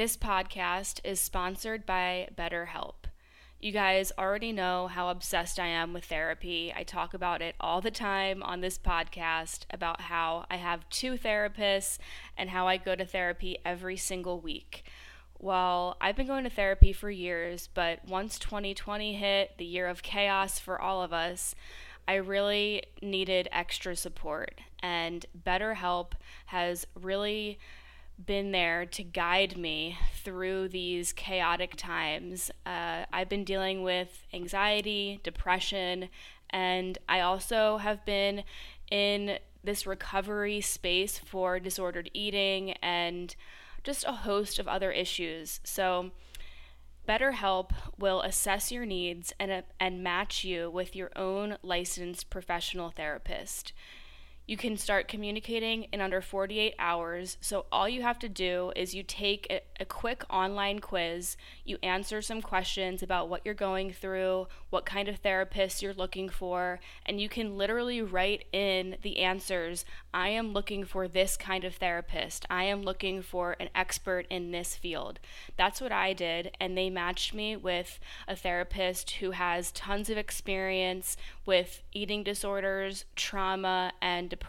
This podcast is sponsored by BetterHelp. You guys already know how obsessed I am with therapy. I talk about it all the time on this podcast about how I have two therapists and how I go to therapy every single week. Well, I've been going to therapy for years, but once 2020 hit, the year of chaos for all of us, I really needed extra support. And BetterHelp has really been there to guide me through these chaotic times. Uh, I've been dealing with anxiety, depression, and I also have been in this recovery space for disordered eating and just a host of other issues. So, BetterHelp will assess your needs and, and match you with your own licensed professional therapist. You can start communicating in under 48 hours. So, all you have to do is you take a, a, quick online quiz, you answer some questions about what you're going through, what kind of therapist you're looking for, and you can literally write in the answers I am looking for this kind of therapist. I am looking for an expert in this field. That's what I did, and they matched me with a therapist who has tons of experience with eating disorders, trauma, and depression.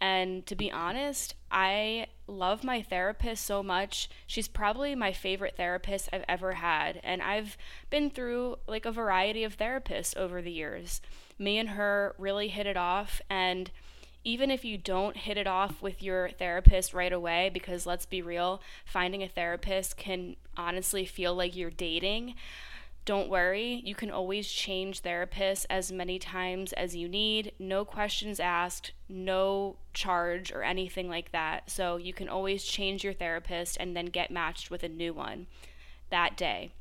And to be honest, I love my therapist so much. She's probably my favorite therapist I've ever had. And I've been through like a variety of therapists over the years. Me and her really hit it off. And even if you don't hit it off with your therapist right away, because let's be real, finding a therapist can honestly feel like you're dating. Don't worry, you can always change therapists as many times as you need. No questions asked, no charge or anything like that. So you can always change your therapist and then get matched with a new one that day.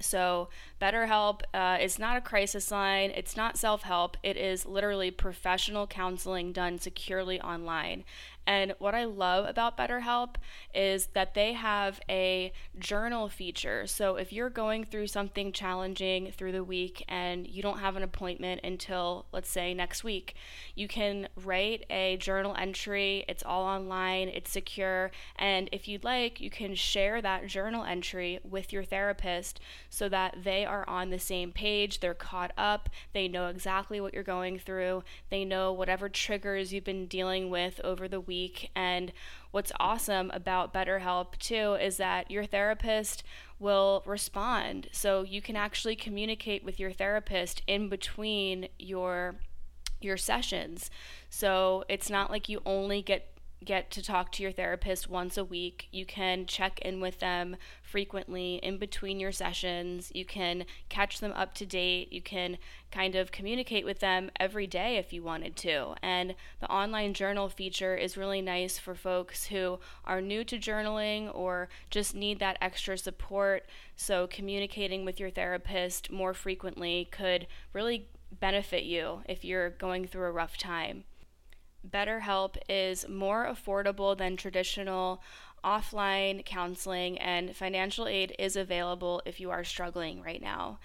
So, BetterHelp uh, is not a crisis line, it's not self help, it is literally professional counseling done securely online. And what I love about BetterHelp is that they have a journal feature. So if you're going through something challenging through the week and you don't have an appointment until, let's say, next week, you can write a journal entry. It's all online, it's secure. And if you'd like, you can share that journal entry with your therapist so that they are on the same page. They're caught up. They know exactly what you're going through. They know whatever triggers you've been dealing with over the week week. And what's awesome about BetterHelp too is that your therapist will respond. So you can actually communicate with your therapist in between your your sessions. So it's not like you only get get to talk to your therapist once a week. You can check in with them frequently in between your sessions. You can catch them up to date. You can kind of communicate with them every day if you wanted to. And the online journal feature is really nice for folks who are new to journaling or just need that extra support. So, communicating with your therapist more frequently could really benefit you if you're going through a rough time. BetterHelp is more affordable than traditional offline counseling, and financial aid is available if you are struggling right now.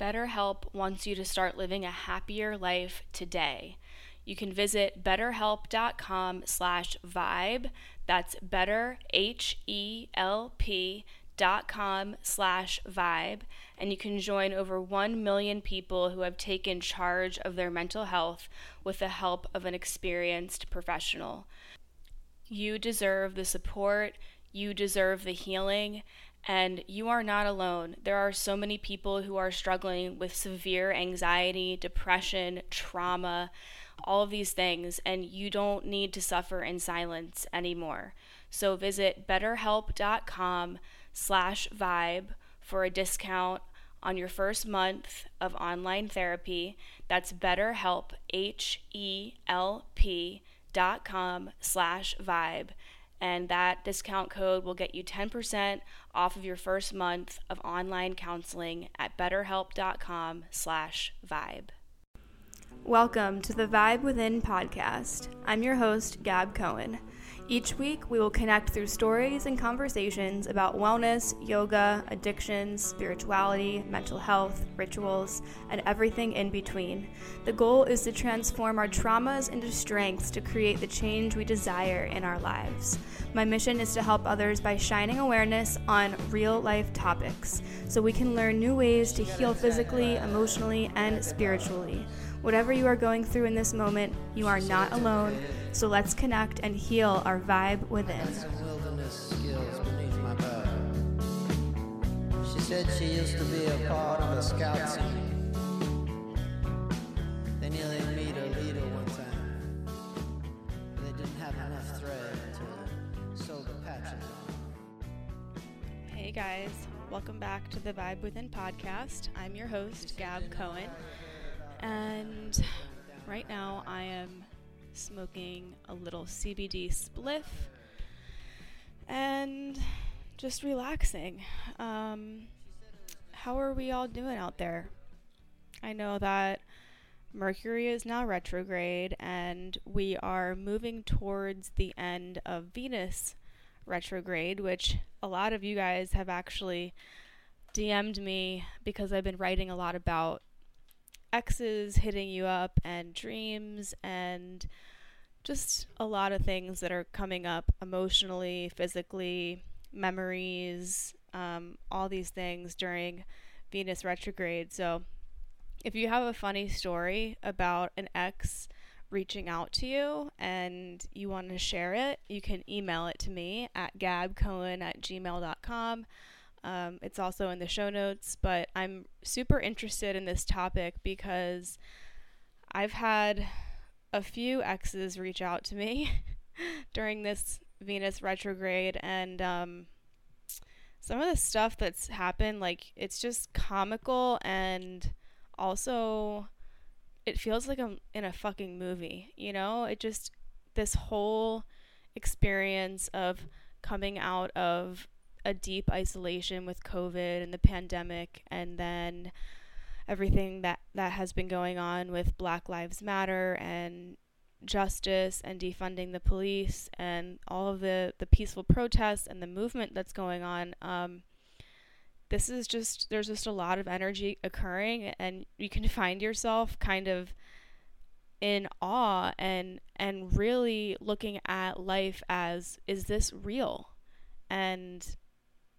BetterHelp wants you to start living a happier life today. You can visit betterhelp.com slash vibe. That's better, H-E-L-P dot com slash vibe and you can join over 1 million people who have taken charge of their mental health with the help of an experienced professional. You deserve the support, you deserve the healing, and you are not alone. There are so many people who are struggling with severe anxiety, depression, trauma, all of these things, and you don't need to suffer in silence anymore. So visit betterhelp.com slash vibe for a discount on your first month of online therapy. That's BetterHelp, H-E-L-P dot com slash vibe. And that discount code will get you 10% off of your first month of online counseling at betterhelp.com slash vibe. Welcome to the Vibe Within podcast. I'm your host, Gab Cohen. Each week, we will connect through stories and conversations about wellness, yoga, addictions, spirituality, mental health, rituals, and everything in between. The goal is to transform our traumas into strengths to create the change we desire in our lives. My mission is to help others by shining awareness on real life topics so we can learn new ways to heal physically, emotionally, and spiritually. Whatever you are going through in this moment, you are not alone. So let's connect and heal our vibe within. She said she used to be a part of a scout team. They nearly meet a leader one time. But they didn't have enough thread to sew the patches on. Hey guys, welcome back to the Vibe Within podcast. I'm your host, Gab Cohen. And right now I am smoking a little CBD spliff and just relaxing. Um, how are we all doing out there? I know that Mercury is now retrograde and we are moving towards the end of Venus retrograde, which a lot of you guys have actually DM'd me because I've been writing a lot about exes hitting you up and dreams and just a lot of things that are coming up emotionally, physically, memories, um, all these things during Venus retrograde. So, if you have a funny story about an ex reaching out to you and you want to share it, you can email it to me at gabcohen at gmail.com. Um, it's also in the show notes, but I'm super interested in this topic because I've had a few exes reach out to me during this Venus retrograde, and um, some of the stuff that's happened, like, it's just comical and also it feels like I'm in a fucking movie, you know? It just, this whole experience of coming out of a deep isolation with COVID and the pandemic, and then everything that that has been going on with Black Lives Matter and justice and defunding the police and all of the the peaceful protests and the movement that's going on. Um, this is just there's just a lot of energy occurring, and you can find yourself kind of in awe and and really looking at life as is this real and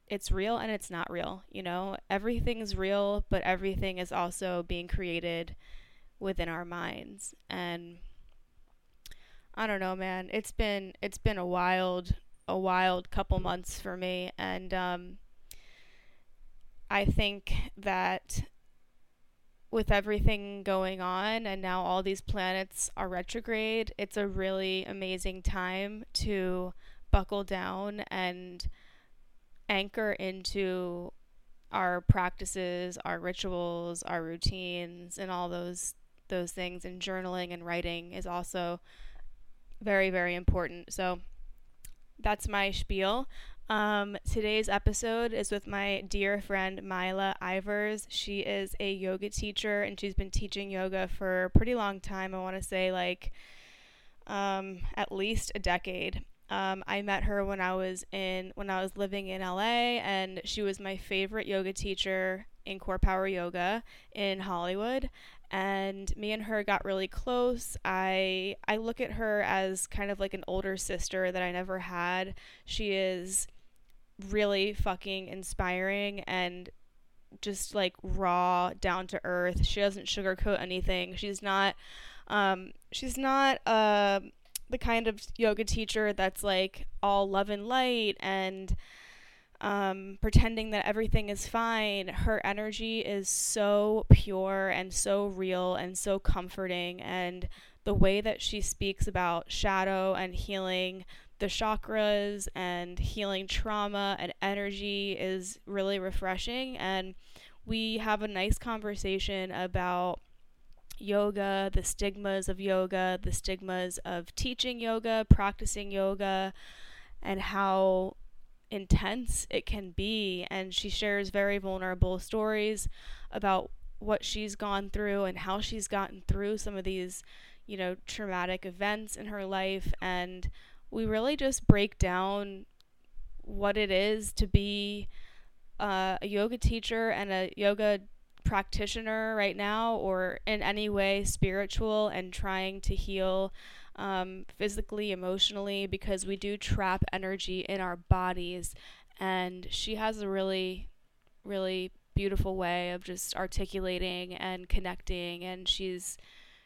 it's real and it's not real. You know, everything's real, but everything is also being created within our minds. And I don't know, man. It's been it's been a wild a wild couple months for me and um I think that with everything going on and now all these planets are retrograde, it's a really amazing time to buckle down and anchor into our practices, our rituals, our routines, and all those those things. And journaling and writing is also very very important. So that's my spiel. Um, today's episode is with my dear friend Myla Ivers. She is a yoga teacher and she's been teaching yoga for a pretty long time. I want to say like um, at least a decade. Um, I met her when I was in when I was living in LA, and she was my favorite yoga teacher in Core Power Yoga in Hollywood. And me and her got really close. I I look at her as kind of like an older sister that I never had. She is really fucking inspiring and just like raw, down to earth. She doesn't sugarcoat anything. She's not um, she's not uh, the kind of yoga teacher that's like all love and light and um, pretending that everything is fine. Her energy is so pure and so real and so comforting. And the way that she speaks about shadow and healing the chakras and healing trauma and energy is really refreshing. And we have a nice conversation about yoga, the stigmas of yoga, the stigmas of teaching yoga, practicing yoga, and how intense it can be. And she shares very vulnerable stories about what she's gone through and how she's gotten through some of these, you know, traumatic events in her life and we really just break down what it is to be uh, a yoga teacher and a yoga practitioner right now, or in any way spiritual and trying to heal um, physically, emotionally, because we do trap energy in our bodies. And she has a really, really beautiful way of just articulating and connecting, and she's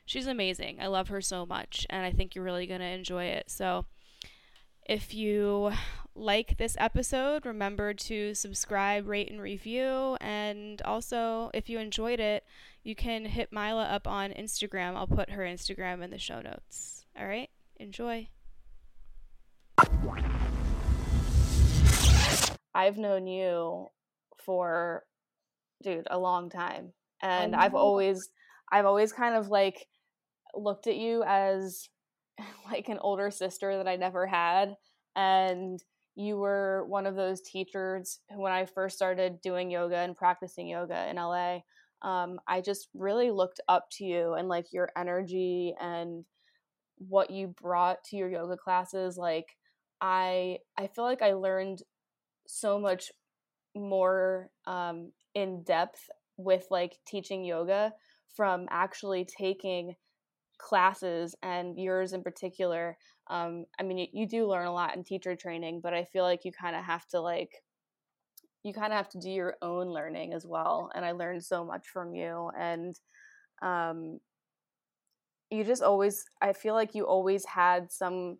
she's amazing. I love her so much, and I think you're really gonna enjoy it. So. If you like this episode, remember to subscribe, rate, and review. And also, if you enjoyed it, you can hit Myla up on Instagram. I'll put her Instagram in the show notes. All right, enjoy. I've known you for dude a long time and I've always I've always kind of like looked at you as like an older sister that I never had and you were one of those teachers when I first started doing yoga and practicing yoga in LA um, I just really looked up to you and like your energy and what you brought to your yoga classes like i i feel like i learned so much more um, in depth with like teaching yoga from actually taking classes and yours in particular um, i mean you, you do learn a lot in teacher training but i feel like you kind of have to like you kind of have to do your own learning as well and i learned so much from you and um, you just always i feel like you always had some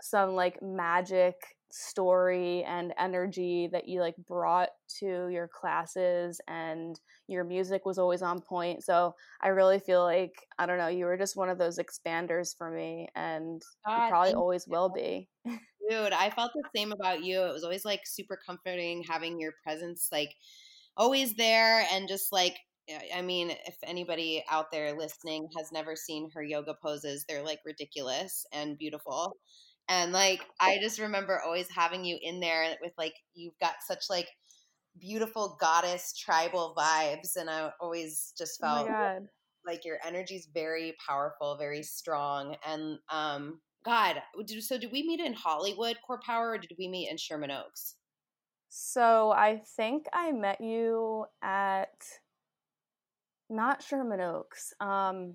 some like magic story and energy that you like brought to your classes and your music was always on point so i really feel like i don't know you were just one of those expanders for me and God, you probably always you. will be dude i felt the same about you it was always like super comforting having your presence like always there and just like I mean, if anybody out there listening has never seen her yoga poses, they're like ridiculous and beautiful. And like, I just remember always having you in there with like, you've got such like beautiful goddess tribal vibes. And I always just oh felt oh like your energy is very powerful, very strong. And, um, God, so did we meet in Hollywood, Core Power, or did we meet in Sherman Oaks? So I think I met you at not Sherman Oaks. Um,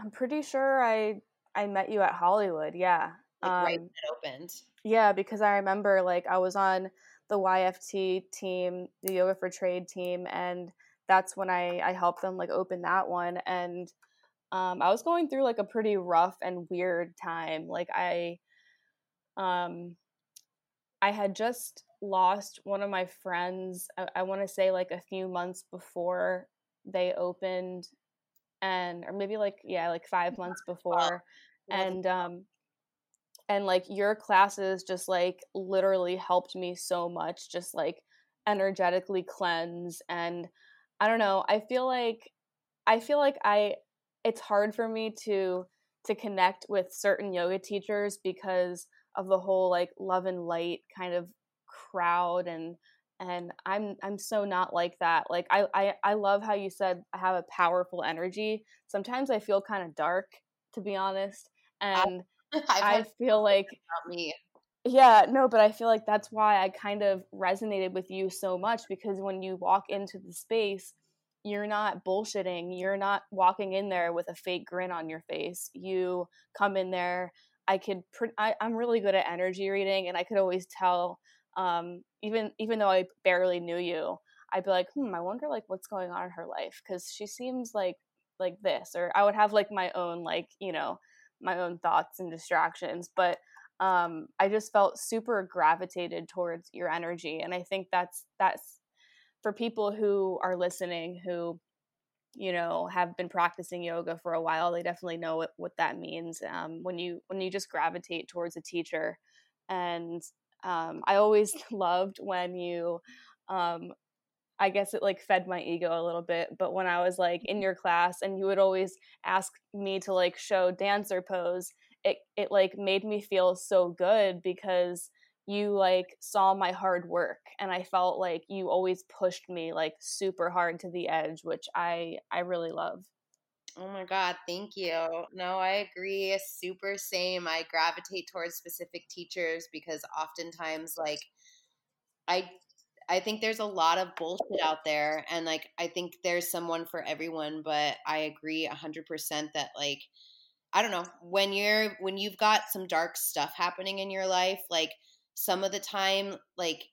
I'm pretty sure I I met you at Hollywood. Yeah. Like um, right when it opened. Yeah, because I remember like I was on the YFT team, the Yoga for Trade team, and that's when I I helped them like open that one. And um, I was going through like a pretty rough and weird time. Like I, um, I had just lost one of my friends. I, I want to say like a few months before they opened and or maybe like yeah like five months before and um and like your classes just like literally helped me so much just like energetically cleanse and i don't know i feel like i feel like i it's hard for me to to connect with certain yoga teachers because of the whole like love and light kind of crowd and and i'm i'm so not like that like i i, I love how you said i have a powerful energy. Sometimes i feel kind of dark to be honest and i feel like me. Yeah no but i feel like that's why i kind of resonated with you so much because when you walk into the space you're not bullshitting you're not walking in there with a fake grin on your face. You come in there i could pre- I, i'm really good at energy reading and i could always tell um, even even though I barely knew you, I'd be like, hmm, I wonder like what's going on in her life because she seems like like this, or I would have like my own like you know my own thoughts and distractions, but um, I just felt super gravitated towards your energy, and I think that's that's for people who are listening who you know have been practicing yoga for a while they definitely know what, what that means um, when you when you just gravitate towards a teacher. And um, I always loved when you, um, I guess it like fed my ego a little bit, but when I was like in mm-hmm. your class and you would always ask me to like show dancer pose, it it like made me feel so good because you like saw my hard work and I felt like you always pushed me like super hard to the edge, which I I really love. Oh my God, thank you. No, I agree. Super same. I gravitate towards specific teachers because oftentimes, like, I I think there's a lot of bullshit out there and like I think there's someone for everyone, but I agree 100% that like I don't know, when you're when you've got some dark stuff happening in your life, like some of the time like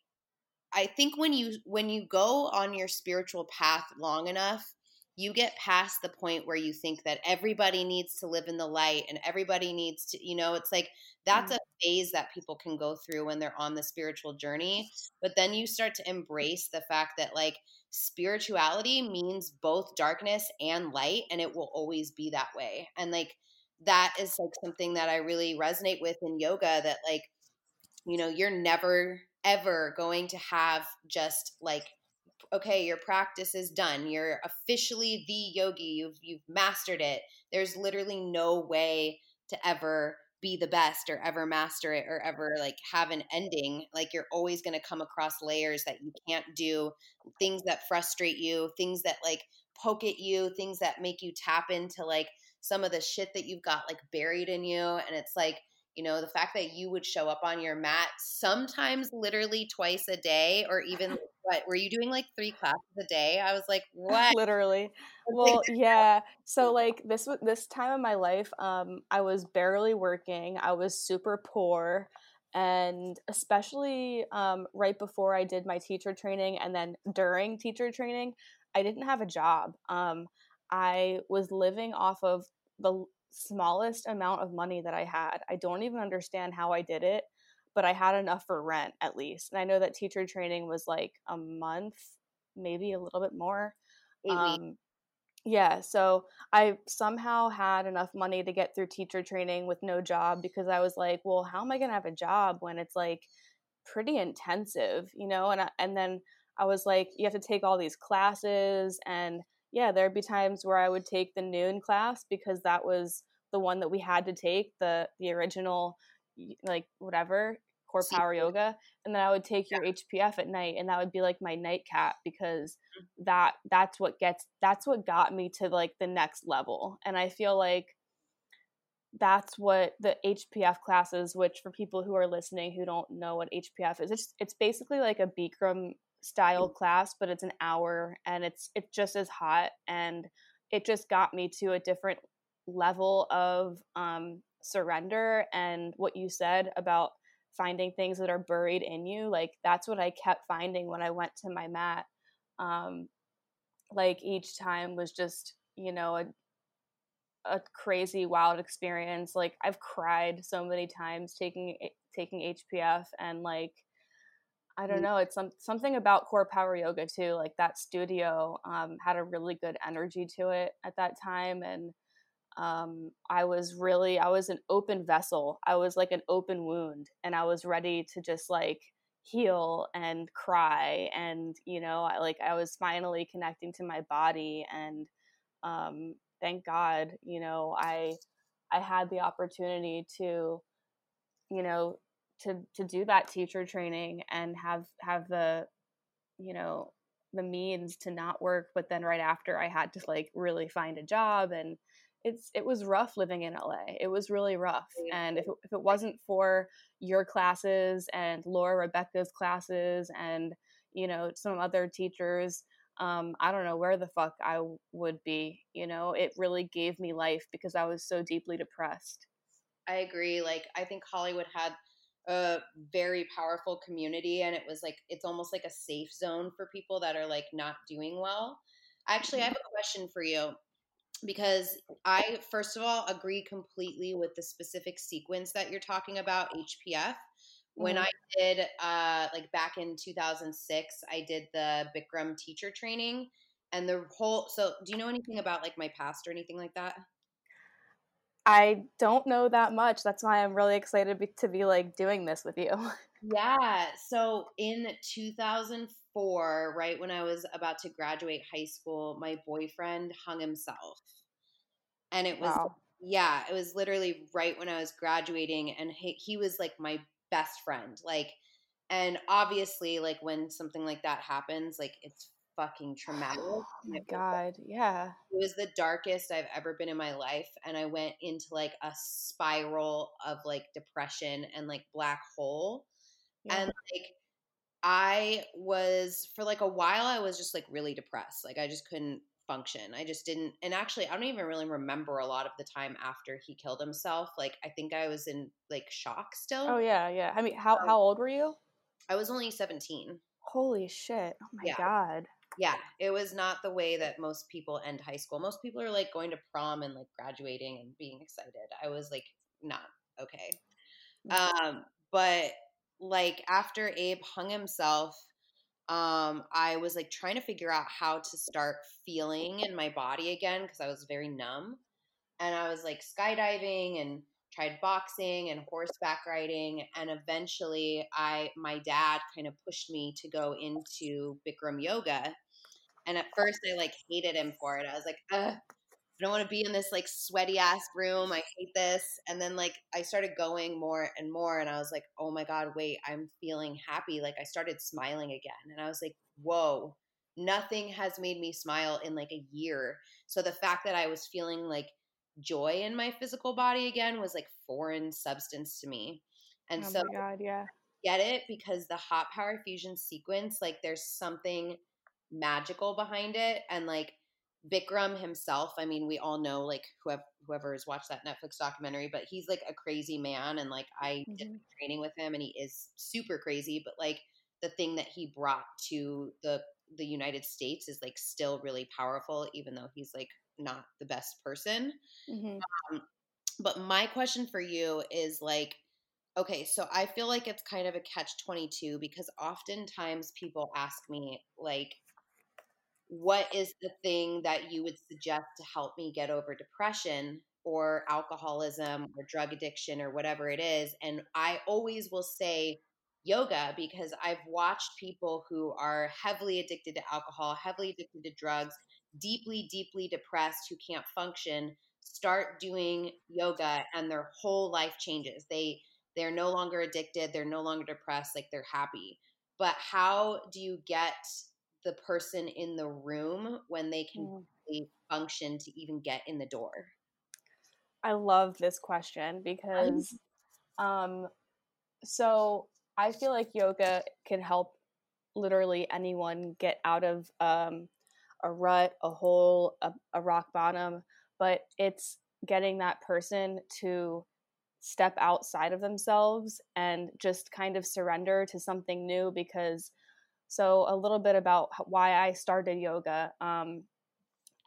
I think when you when you go on your spiritual path long enough, you get past the point where you think that everybody needs to live in the light and everybody needs to, you know, it's like that's mm. a phase that people can go through when they're on the spiritual journey. But then you start to mm. embrace the fact that like spirituality means both darkness and light and it will always be that way. And like that is like something that I really resonate with in yoga that like you know, you're never ever going to have just like okay, your practice is done. You're officially the yogi. You've you've mastered it. There's literally no way to ever be the best or ever master it or ever like have an ending. Like you're always going to come across layers that you can't do, things that frustrate you, things that like poke at you, things that make you tap into like some of the shit that you've got like buried in you and it's like you know the fact that you would show up on your mat sometimes literally twice a day or even what were you doing like three classes a day? I was like what? Literally. Well yeah. So like this was this time of my life um i was barely working i was super poor and especially um, right before i did my teacher training and then during teacher training i didn't have a job. Um, i was living off of the smallest amount of money that I had. I don't even understand how I did it, but I had enough for rent at least. And I know that teacher training was like a month, maybe a little bit more. Um, yeah, so I somehow had enough money to get through teacher training with no job because I was like, well, how am I going to have a job when it's like pretty intensive, you know? And I, and then I was like, you have to take all these classes and yeah, there'd be times where I would take the noon class because that was the one that we had to take, the the original like whatever core power yoga and then i would take your hpf at night and that would be like my nightcap because mm-hmm. that that's what gets that's what got me to like the next level and i feel like that's what the hpf classes which for people who are listening who don't know what hpf is it's it's basically like a bikram style class, but it's an hour and it's it's just as hot and it just got me to a different level of um, surrender and what you said about finding things that are buried in you like that's what i kept finding when i went to my mat um, like each time was just you know a, a crazy wild experience like i've cried so many times taking taking hpf and like I don't mm. know. It's some something about core power yoga too. Like that studio um, had a really good energy to it at that time, and um, I was really I was an open vessel. I was like an open wound, and I was ready to just like heal and cry, and you know, I, like I was finally connecting to my body, and um, thank God, you know, I I had the opportunity to, you know, to to do that teacher training and have have the you know the means to not work but then right after i had to like really find a job and it's it was rough living in la it was really rough and if it, if it wasn't for your classes and laura rebecca's classes and you know some other teachers um, i don't know where the fuck i would be you know? It really gave me life because i was so deeply depressed. I agree like i think hollywood had a very powerful community and it was like it's almost like a safe zone for people that are like not doing well. Actually, I have a question for you because I first of all agree completely with the specific sequence that you're talking about HPF. When mm-hmm. I did uh like back in 2006, I did the Bikram teacher training and the whole so do you know anything about like my past or anything like that? I don't know that much. That's why I'm really excited be, to be like doing this with you. Yeah. So in 2004, right when I was about to graduate high school, my boyfriend hung himself. And it was, wow. yeah, it was literally right when I was graduating. And he, he was like my best friend. Like, and obviously, like when something like that happens, like it's fucking oh traumatic. Oh my god, yeah. It was the darkest I've ever been in my life and I went into like a spiral of like depression and like black hole. Yeah. And like I was for like a while I was just like really depressed. Like I just couldn't function. I just didn't and actually I don't even really remember a lot of the time after he killed himself. Like I think I was in like shock still. Oh yeah, yeah. I mean, how um, how old were you? I was only 17. Holy shit. Oh my yeah. god. Yeah, it was not the way that most people end high school. Most people are like going to prom and like graduating and being excited. I was like not okay. Mm. Um but like after Abe hung himself, um, I was like trying to figure out how to start feeling in my body again because I was very numb. And I was like skydiving and tried boxing and horseback riding and eventually I my dad kind of pushed me to go into Bikram yoga. And at first I like hated him for it. I was like, Ugh, I don't want to be in this like sweaty ass room. I hate this. And then like I started going more and more and I was like, "Oh my god, wait, I'm feeling happy." Like I started smiling again. And I was like, "Whoa, nothing has made me smile in like a year." So the fact that I was feeling like joy in my physical body again was like foreign substance to me. And oh so God, yeah. Get it because the hot power fusion sequence like there's something magical behind it and like Bikram himself, I mean, we all know like whoever whoever has watched that Netflix documentary, but he's like a crazy man and like I mm-hmm. did training with him and he is super crazy, but like the thing that he brought to the the United States is like still really powerful even though he's like not the best person. Mm-hmm. Um, but my question for you is like okay, so I feel like it's kind of a catch 22 because oftentimes people ask me like what is the thing that you would suggest to help me get over depression or alcoholism or drug addiction or whatever it is? And i always will say yoga because i've watched people who are heavily addicted to alcohol heavily addicted to drugs deeply deeply depressed who can't function start doing yoga and their whole life changes. They they're no longer addicted they're no longer depressed like they're happy. But how do you get the person in the room when they can mm. function to even get in the door? I love this question because um so I feel like yoga can help literally anyone get out of um a rut, a hole, a, a rock bottom, but it's getting that person to step outside of themselves and just kind of surrender to something new because so, a little bit about why I started yoga. Um,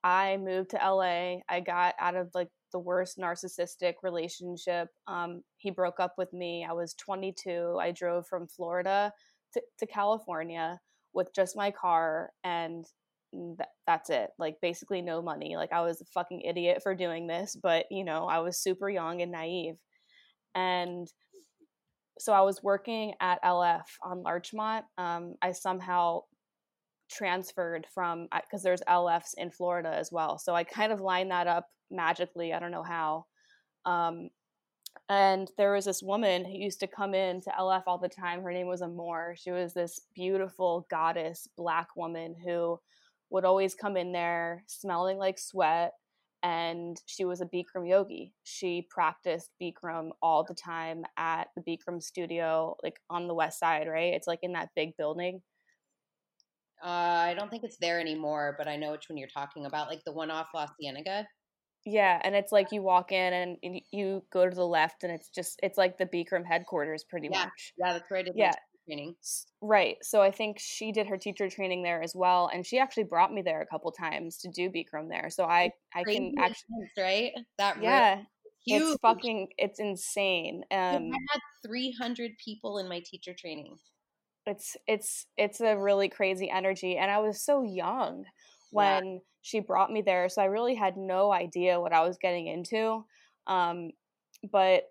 I moved to LA. I got out of like the worst narcissistic relationship. Um, he broke up with me. I was 22. I drove from Florida to, to California with just my car, and th- that's it. Like, basically, no money. Like, I was a fucking idiot for doing this, but you know, I was super young and naive. And so I was working at LF on Larchmont. Um, I somehow transferred from because there's LFs in Florida as well. So I kind of lined that up magically. I don't know how. Um, and there was this woman who used to come in to LF all the time. Her name was Amor. She was this beautiful goddess, black woman who would always come in there smelling like sweat, and she was a Bikram yogi. She practiced Bikram all the time at the Bikram studio, like on the west side, right? It's like in that big building. Uh, I don't think it's there anymore, but I know which one you're talking about, like the one off La Cienega. Yeah, and it's like you walk in and you go to the left, and it's just it's like the Bikram headquarters, pretty yeah. much. Yeah, that's I. Yeah, training. Right. So I think she did her teacher training there as well, and she actually brought me there a couple times to do Bikram there. So I I can actually right that yeah. Huge. It's fucking it's insane. Um, I had 300 people in my teacher training. It's it's it's a really crazy energy, and I was so young when yeah. she brought me there, so I really had no idea what I was getting into. Um, but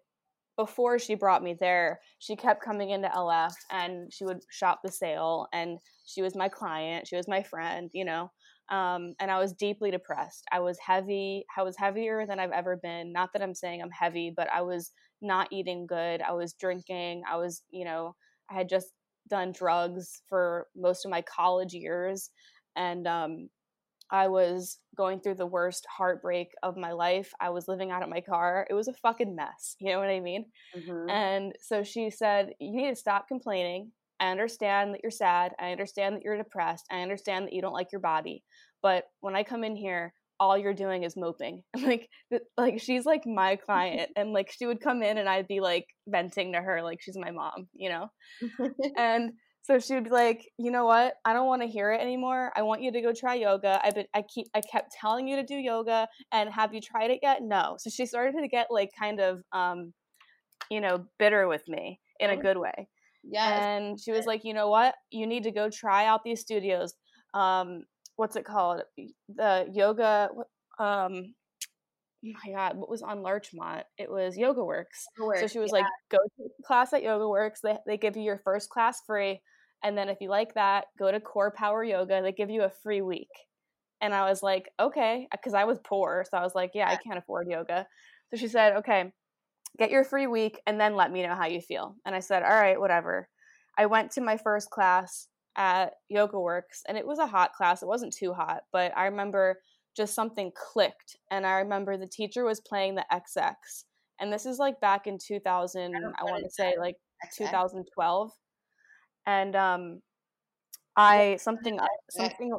before she brought me there, she kept coming into LF and she would shop the sale and she was my client, she was my friend, you know. Um, and I was deeply depressed. I was heavy. I was heavier than I've ever been. Not that I'm saying I'm heavy, but I was not eating good. I was drinking. I was, you know, I had just done drugs for most of my college years and um, I was going through the worst heartbreak of my life. I was living out of my car. It was a fucking mess. You know what I mean? Mm-hmm. And so she said, You need to stop complaining. I understand that you're sad. I understand that you're depressed. I understand that you don't like your body. But when I come in here, all you're doing is moping. like like she's like my client and like she would come in and I'd be like venting to her like she's my mom, you know? and so she would be like, you know what? I don't want to hear it anymore. I want you to go try yoga. I've been, I keep, I kept telling you to do yoga, and have you tried it yet? No. So she started to get like kind of, um, you know, bitter with me in a good way. Yeah. And she was like, you know what? You need to go try out these studios. Um, what's it called? The yoga. Um, my god, what was on Larchmont? It was Yoga Works. Works so she was yeah. like, go to class at Yoga Works. They they give you your first class free. And then if you like that, go to Core Power Yoga. They give you a free week. And I was like, okay, because I was poor. So I was like, yeah, I can't afford yoga. So she said, okay, get your free week and then let me know how you feel. And I said, all right, whatever. I went to my first class at Yoga Works and it was a hot class. It wasn't too hot, but I remember just something clicked. And I remember the teacher was playing the XX. And this is like back in 2000, I, I want to say like XX. 2012 and um i something something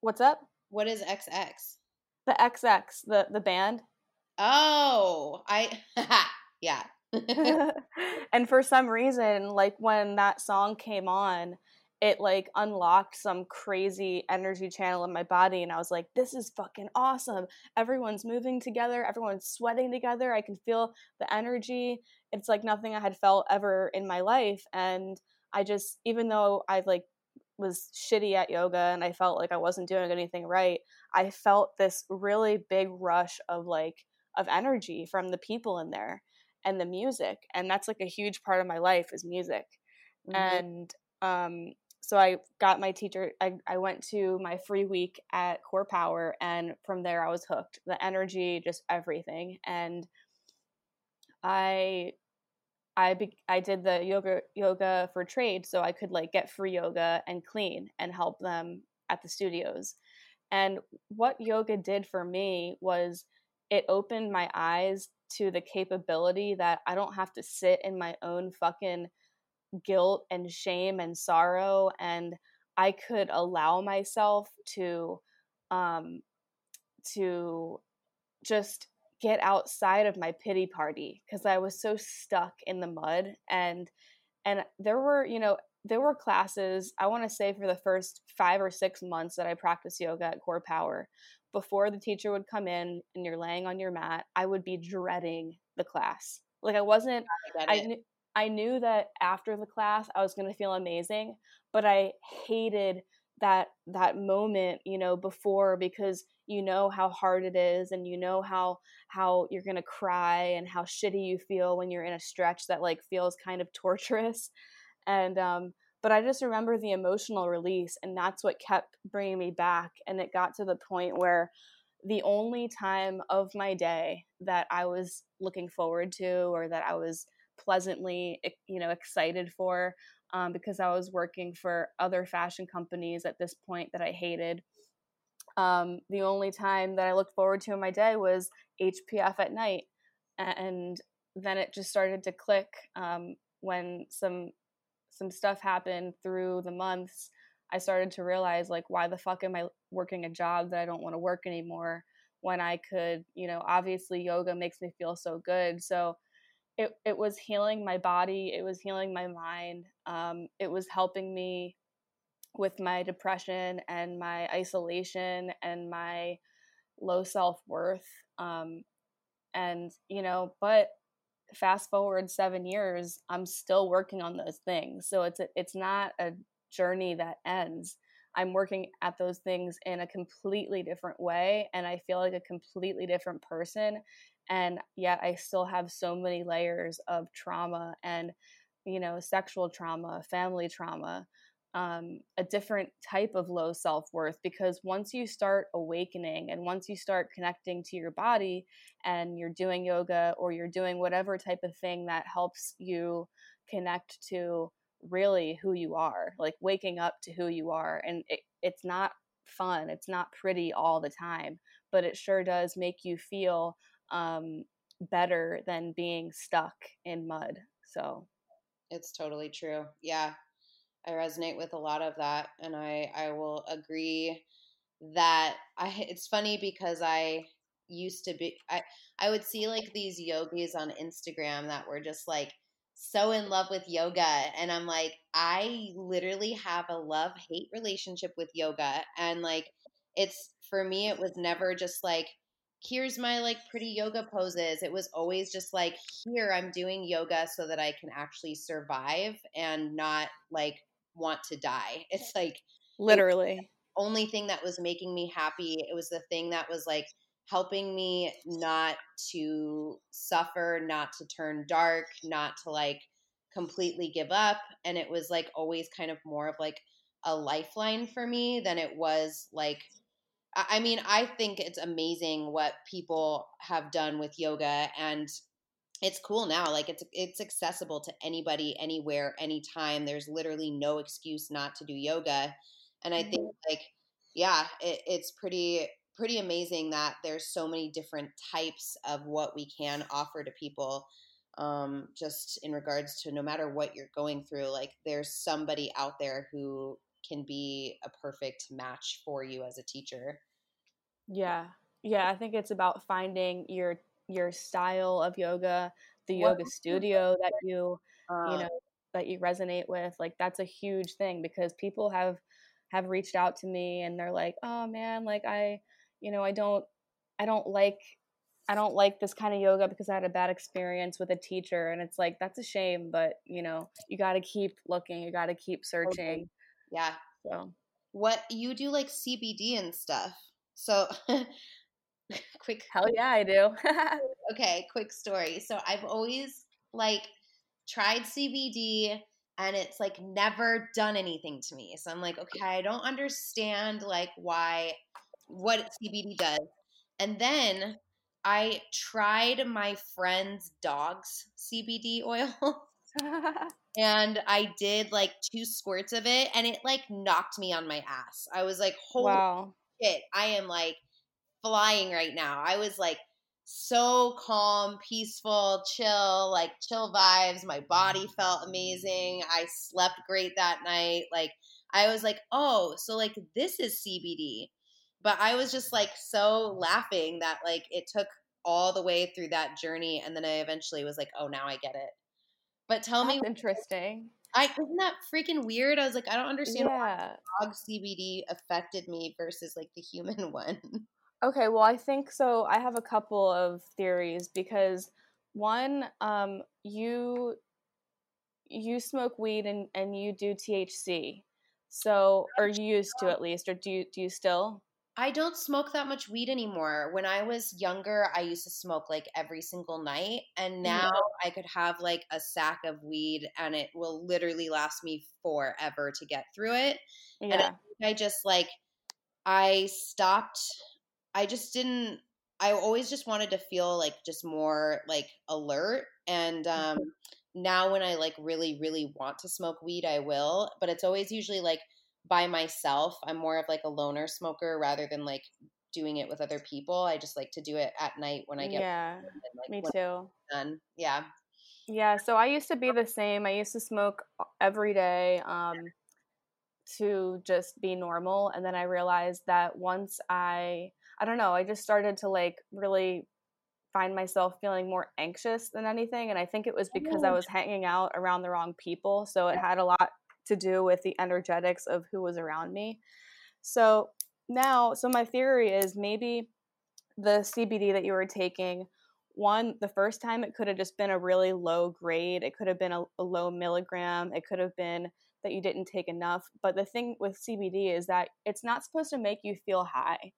what's up? What is xx the xx the the band. Oh i yeah. And for some reason like when that song came on it like unlocked some crazy energy channel in my body and i was like this is fucking awesome. Everyone's moving together everyone's sweating together i can feel the energy. It's like nothing i had felt ever in my life and I just even though I like was shitty at yoga and I felt like I wasn't doing anything right, I felt this really big rush of like of energy from the people in there and the music and that's like a huge part of my life is music. Mm-hmm. And um so I got my teacher I, I went to my free week at Core Power and from there I was hooked. The energy, just everything. And I I be, I did the yoga yoga for trade, so I could like get free yoga and clean and help them at the studios. And what yoga did for me was it opened my eyes to the capability that I don't have to sit in my own fucking guilt and shame and sorrow and I could allow myself to um to just get outside of my pity party because I was so stuck in the mud and and there were, you know, there were classes, I want to say for the first 5 or 6 months that I practiced yoga at Core Power, before the teacher would come in and you're laying on your mat, I would be dreading the class. Like I wasn't I, I knew I knew that after the class I was going to feel amazing, but I hated that that moment you know before because you know how hard it is and you know how how you're going to cry and how shitty you feel when you're in a stretch that like feels kind of torturous. And um but i just remember the emotional release and that's what kept bringing me back and it got to the point where the only time of my day that i was looking forward to or that i was pleasantly you know excited for um, because I was working for other fashion companies at this point that I hated. Um, the only time that I looked forward to in my day was HPF at night, and then it just started to click um, when some some stuff happened through the months. I started to realize like, why the fuck am I working a job that I don't want to work anymore? When I could, you know, obviously yoga makes me feel so good, so it, it was healing my body it was healing my mind um, it was helping me with my depression and my isolation and my low self-worth um, and you know but fast forward seven years i'm still working on those things so it's a, it's not a journey that ends. I'm working at those things in a completely different way and i feel like a completely different person and yet i still have so many layers of trauma and you know sexual trauma family trauma um, a different type of low self-worth because once you start awakening and once you start connecting to your body and you're doing yoga or you're doing whatever type of thing that helps you connect to really who you are, like waking up to who you are. And it, it's not fun, it's not pretty all the time, but it sure does make you feel um, better than being stuck in mud. So it's totally true. Yeah. I resonate with a lot of that and I I will agree that I it's funny because I used to be I I would see like these yogis on Instagram that were just like so in love with yoga and I'm like I literally have a love hate relationship with yoga and like it's for me it was never just like here's my like pretty yoga poses it was always just like here I'm doing yoga so that I can actually survive and not like want to die it's like literally only thing that was making me happy it was the thing that was like helping me not to suffer, not to turn dark, not to like completely give up. And it was like always kind of more of like a lifeline for me than it was like I mean, I think it's amazing what people have done with yoga and it's cool now. Like it's it's accessible to anybody anywhere anytime. There's literally no excuse not to do yoga. And I think mm-hmm. like yeah, it, it's pretty pretty amazing that there's so many different types of what we can offer to people um, just in regards to no matter what you're going through like there's somebody out there who can be a perfect match for you as a teacher yeah yeah i think it's about finding your your style of yoga the what? yoga studio that you uh, you know that you resonate with like that's a huge thing because people have have reached out to me and they're like oh man like i you know, I don't I don't like I don't like this kind of yoga because I had a bad experience with a teacher and it's like that's a shame, but you know, you got to keep looking, you got to keep searching. Yeah. So, what you do like CBD and stuff. So, quick Hell yeah, I do. okay, quick story. So, I've always like tried CBD and it's like never done anything to me. So I'm like, okay, I don't understand like why what CBD does. And then I tried my friend's dog's CBD oil. and I did like two squirts of it and it like knocked me on my ass. I was like, holy wow. shit, I am like flying right now. I was like so calm, peaceful, chill, like chill vibes. My body felt amazing. I slept great that night. Like I was like, oh, so like this is CBD but I was just like so laughing that like it took all the way through that journey and then I eventually was like, "Oh, now I get it." But tell That's me interesting. I isn't that freaking weird? I was like, I don't understand yeah. why dog CBD affected me versus like the human one. Okay, well, I think so. I have a couple of theories because one, um, you you smoke weed and, and you do THC. So, or you used to at least, or do you do you still? I don't smoke that much weed anymore. When I was younger, I used to smoke like every single night. And now I could have like a sack of weed and it will literally last me forever to get through it. Yeah. And I, I just like, I stopped. I just didn't, I always just wanted to feel like just more like alert. And um, now when I like really, really want to smoke weed, I will. But it's always usually like, by myself. I'm more of like a loner smoker rather than like doing it with other people. I just like to do it at night when I get yeah, and, like, me too. Done. Yeah. Yeah. So I used to be the same. I used to smoke every day um, to just be normal, and then I realized that once I, I don't know, I just started to like really find myself feeling more anxious than anything and i think it was because i oh. was hanging out around the wrong people so it had a lot to do with the energetics of who was around me. So now, so my theory is maybe the CBD that you were taking, one, the first time it could have just been a really low grade, it could have been a, a low milligram, it could have been that you didn't take enough. But the thing with CBD is that it's not supposed to make you feel high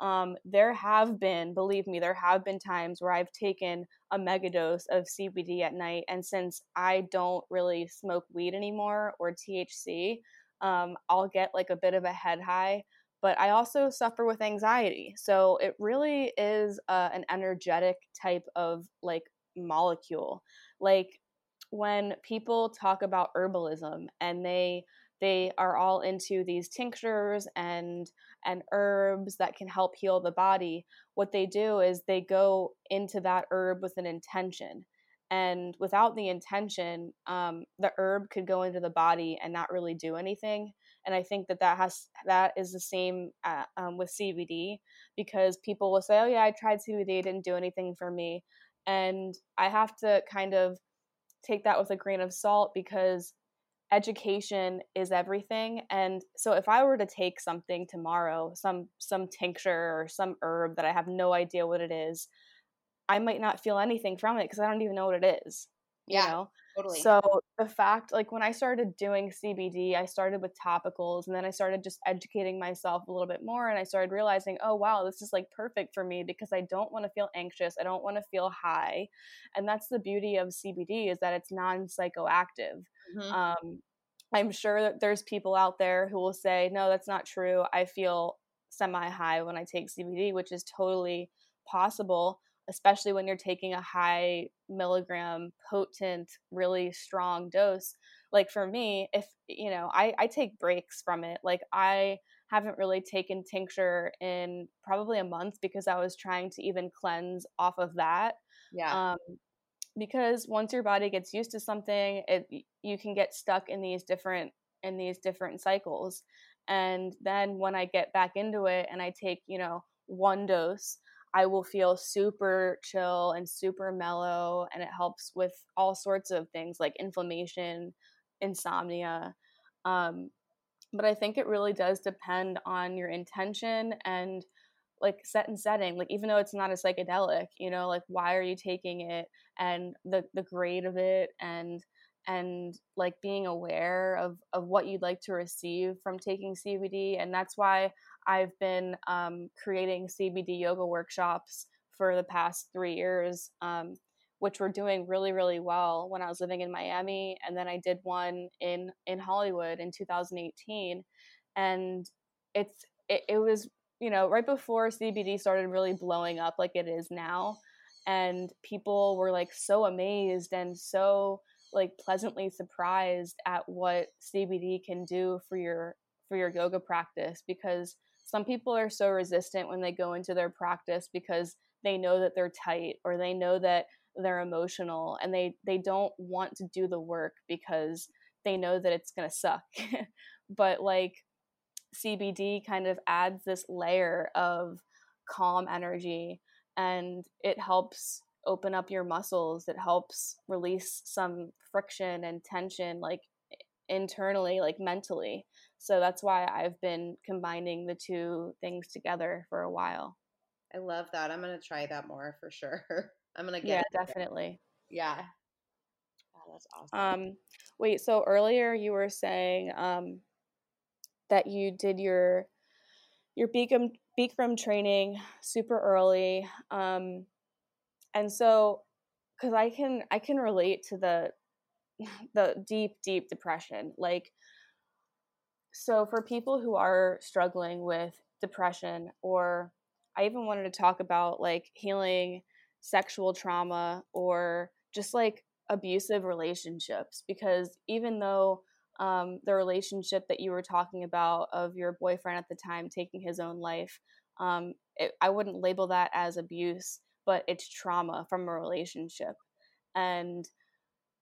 um, there have been, believe me, there have been times where I've taken a megadose of CBD at night. And since I don't really smoke weed anymore or THC, um, I'll get like a bit of a head high. But I also suffer with anxiety. So it really is uh, an energetic type of like molecule. Like when people talk about herbalism and they they are all into these tinctures and and herbs that can help heal the body. What they do is they go into that herb with an intention and without the intention um, the herb could go into the body and not really do anything and i think that that has that is the same uh, um, with cbd because people will say oh yeah i tried cbd didn't do anything for me and i have to kind of take that with a grain of salt because education is everything and so if i were to take something tomorrow some some tincture or some herb that i have no idea what it is i might not feel anything from it because i don't even know what it is yeah you know? totally. So the fact like when i started doing cbd i started with topicals and then i started just educating myself a little bit more and i started realizing oh wow this is like perfect for me because i don't want to feel anxious i don't want to feel high and that's the beauty of cbd is that it's non-psychoactive mm-hmm. um, i'm sure that there's people out there who will say no that's not true. I feel semi high when i take cbd which is totally possible especially when you're taking a high milligram potent really strong dose. Like for me if you know i i take breaks from it. Like i haven't really taken tincture in probably a month because i was trying to even cleanse off of that. Yeah. Um because once your body gets used to something it you can get stuck in these different in these different cycles and then when i get back into it and i take you know one dose I will feel super chill and super mellow, and it helps with all sorts of things like inflammation, insomnia. Um, but I think it really does depend on your intention and like set and setting. Like even though it's not a psychedelic, you know, like why are you taking it? And the the grade of it and and like being aware of of what you'd like to receive from taking CBD, and that's why I've been um, creating CBD yoga workshops for the past three years, um, which were doing really, really well when I was living in Miami, and then I did one in in Hollywood in 2018, and it's it, it was you know right before CBD started really blowing up like it is now, and people were like so amazed and so like pleasantly surprised at what CBD can do for your for your yoga practice because some people are so resistant when they go into their practice because they know that they're tight or they know that they're emotional and they they don't want to do the work because they know that it's going to suck. But like CBD kind of adds this layer of calm energy and it helps open up your muscles it helps release some friction and tension like internally like mentally so that's why I've been combining the two things together for a while. I love that. I'm going to try that more for sure. I'm going to get Yeah, definitely. Yeah. Oh, that's awesome. Um wait, so earlier you were saying um that you did your your Bikram Bikram training super early. Um and so cuz I can I can relate to the the deep deep depression. Like so for people who are struggling with depression or I even wanted to talk about like healing sexual trauma or just like abusive relationships because even though um, the relationship that you were talking about of your boyfriend at the time taking his own life um, it, i wouldn't label that as abuse but it's trauma from a relationship. And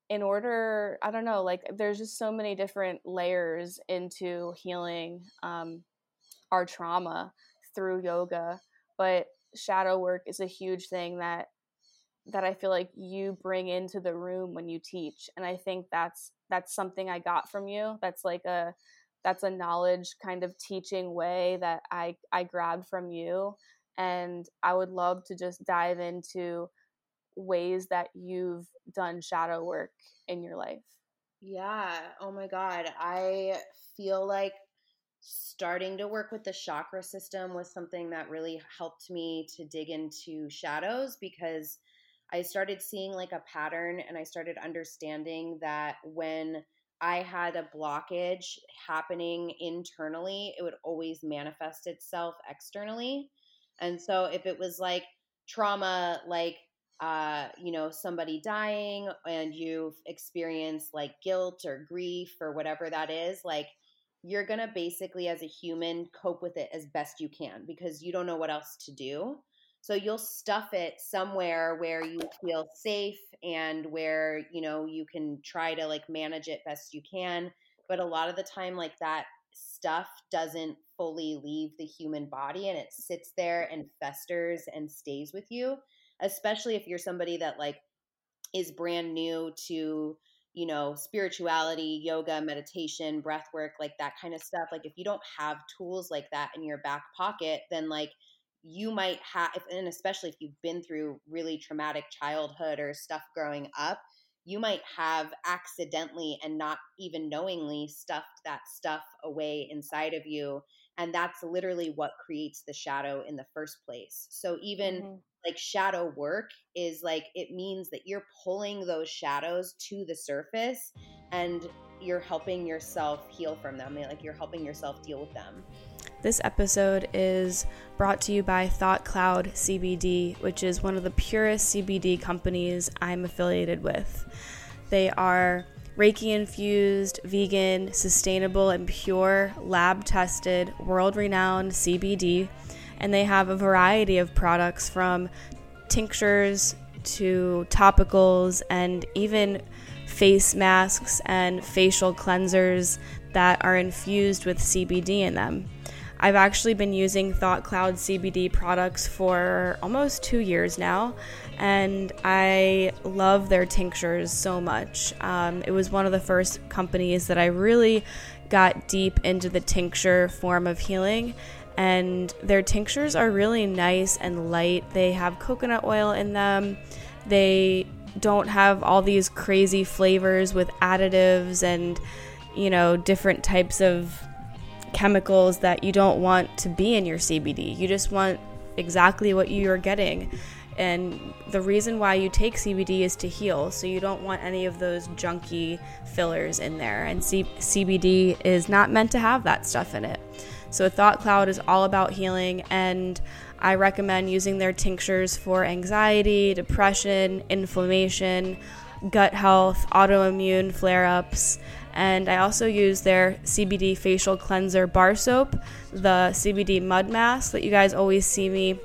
in order i don't know like there's just so many different layers into healing um, our trauma through yoga but shadow work is a huge thing that that i feel like you bring into the room when you teach and i think that's that's something i got from you that's like a that's a knowledge kind of teaching way that i i grabbed from you and i would love to just dive into ways that you've done shadow work in your life? Yeah. Oh my God. I feel like starting to work with the chakra system was something that really helped me to dig into shadows because I started seeing like a pattern and I started understanding that when I had a blockage happening internally, it would always manifest itself externally. And so if it was like trauma, like uh, you know, somebody dying and you've experienced like guilt or grief or whatever that is, like you're going to basically, as a human, cope with it as best you can because you don't know what else to do. So you'll stuff it somewhere where you feel safe and where, you know, you can try to like manage it best you can. But a lot of the time, like that stuff doesn't fully leave the human body and it sits there and festers and stays with you, especially if you're somebody that like is brand new to you know, spirituality, yoga, meditation, breath work, like that kind of stuff. Like if you don't have tools like that in your back pocket, then like you might have and especially if you've been through really traumatic childhood or stuff growing up, you might have accidentally and not even knowingly stuffed that stuff away inside of you and that's literally what creates the shadow in the first place. So even mm-hmm like shadow work is like it means that you're pulling those shadows to the surface and you're helping yourself heal from them like you're helping yourself deal with them this episode is brought to you by Thought Cloud CBD, which is one of the purest CBD companies I'm affiliated with. They are Reiki infused, vegan, sustainable, and pure, lab tested, world renowned CBD and they have a variety of products from tinctures to topicals and even face masks and facial cleansers that are infused with CBD in them. I've actually been using Thought Cloud CBD products for almost two years now, and I love their tinctures so much. Um, it was one of the first companies that I really got deep into the tincture form of healing, and their tinctures are really nice and light. They have coconut oil in them. They don't have all these crazy flavors with additives and you know different types of chemicals that you don't want to be in your CBD. You just want exactly what you're getting. And the reason why you take CBD is to heal, so you don't want any of those junky fillers in there. And C- CBD is not meant to have that stuff in it. So, Thought Cloud is all about healing, and I recommend using their tinctures for anxiety, depression, inflammation, gut health, autoimmune flare ups. And I also use their CBD facial cleanser bar soap, the CBD mud mask that you guys always see me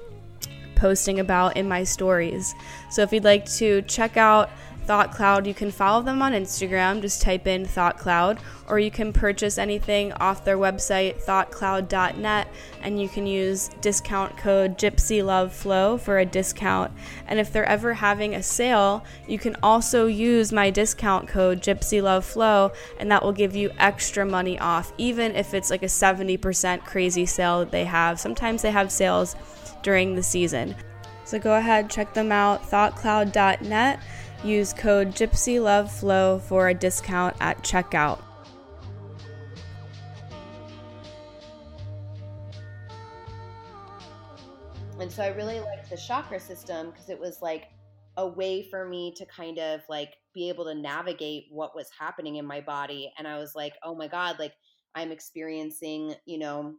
posting about in my stories. So if you'd like to check out Thought Cloud. You can follow them on Instagram, just type in Thought Cloud, or you can purchase anything off their website, thoughtcloud.net, and you can use discount code Gypsy Love Flow for a discount. And if they're ever having a sale, you can also use my discount code Gypsy Love Flow, and that will give you extra money off, even if it's like a 70% crazy sale that they have. Sometimes they have sales during the season. So go ahead, check them out, thoughtcloud.net Use code GypsyLoveFlow for a discount at checkout. And so I really liked the chakra system because it was like a way for me to kind of like be able to navigate what was happening in my body. And I was like, oh my God, like I'm experiencing, you know,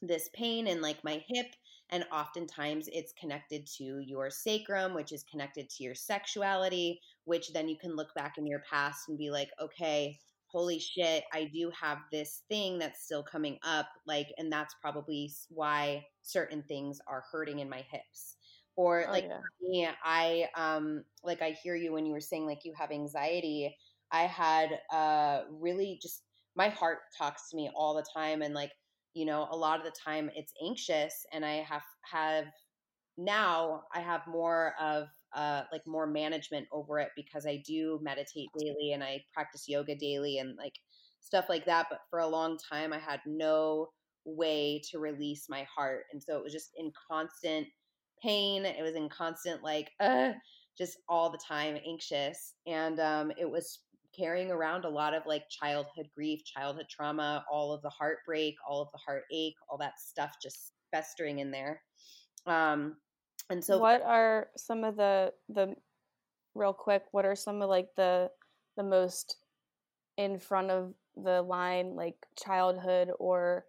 this pain in like my hip and oftentimes it's connected to your sacrum, which is connected to your sexuality, which then you can look back in your past and be like, okay, holy shit, I do have this thing that's still coming up. Like, and that's probably why certain things are hurting in my hips. Or oh, like yeah. me, I um like I hear you when you were saying like you have anxiety. I had uh really just my heart talks to me all the time and like you know a lot of the time it's anxious and i have have now i have more of uh like more management over it because i do meditate daily and i practice yoga daily and like stuff like that but for a long time i had no way to release my heart and so it was just in constant pain it was in constant like uh just all the time anxious and um it was carrying around a lot of like childhood grief, childhood trauma, all of the heartbreak, all of the heartache, all that stuff just festering in there. Um, and so, what are some of the the real quick? What are some of like the the most in front of the line, like childhood or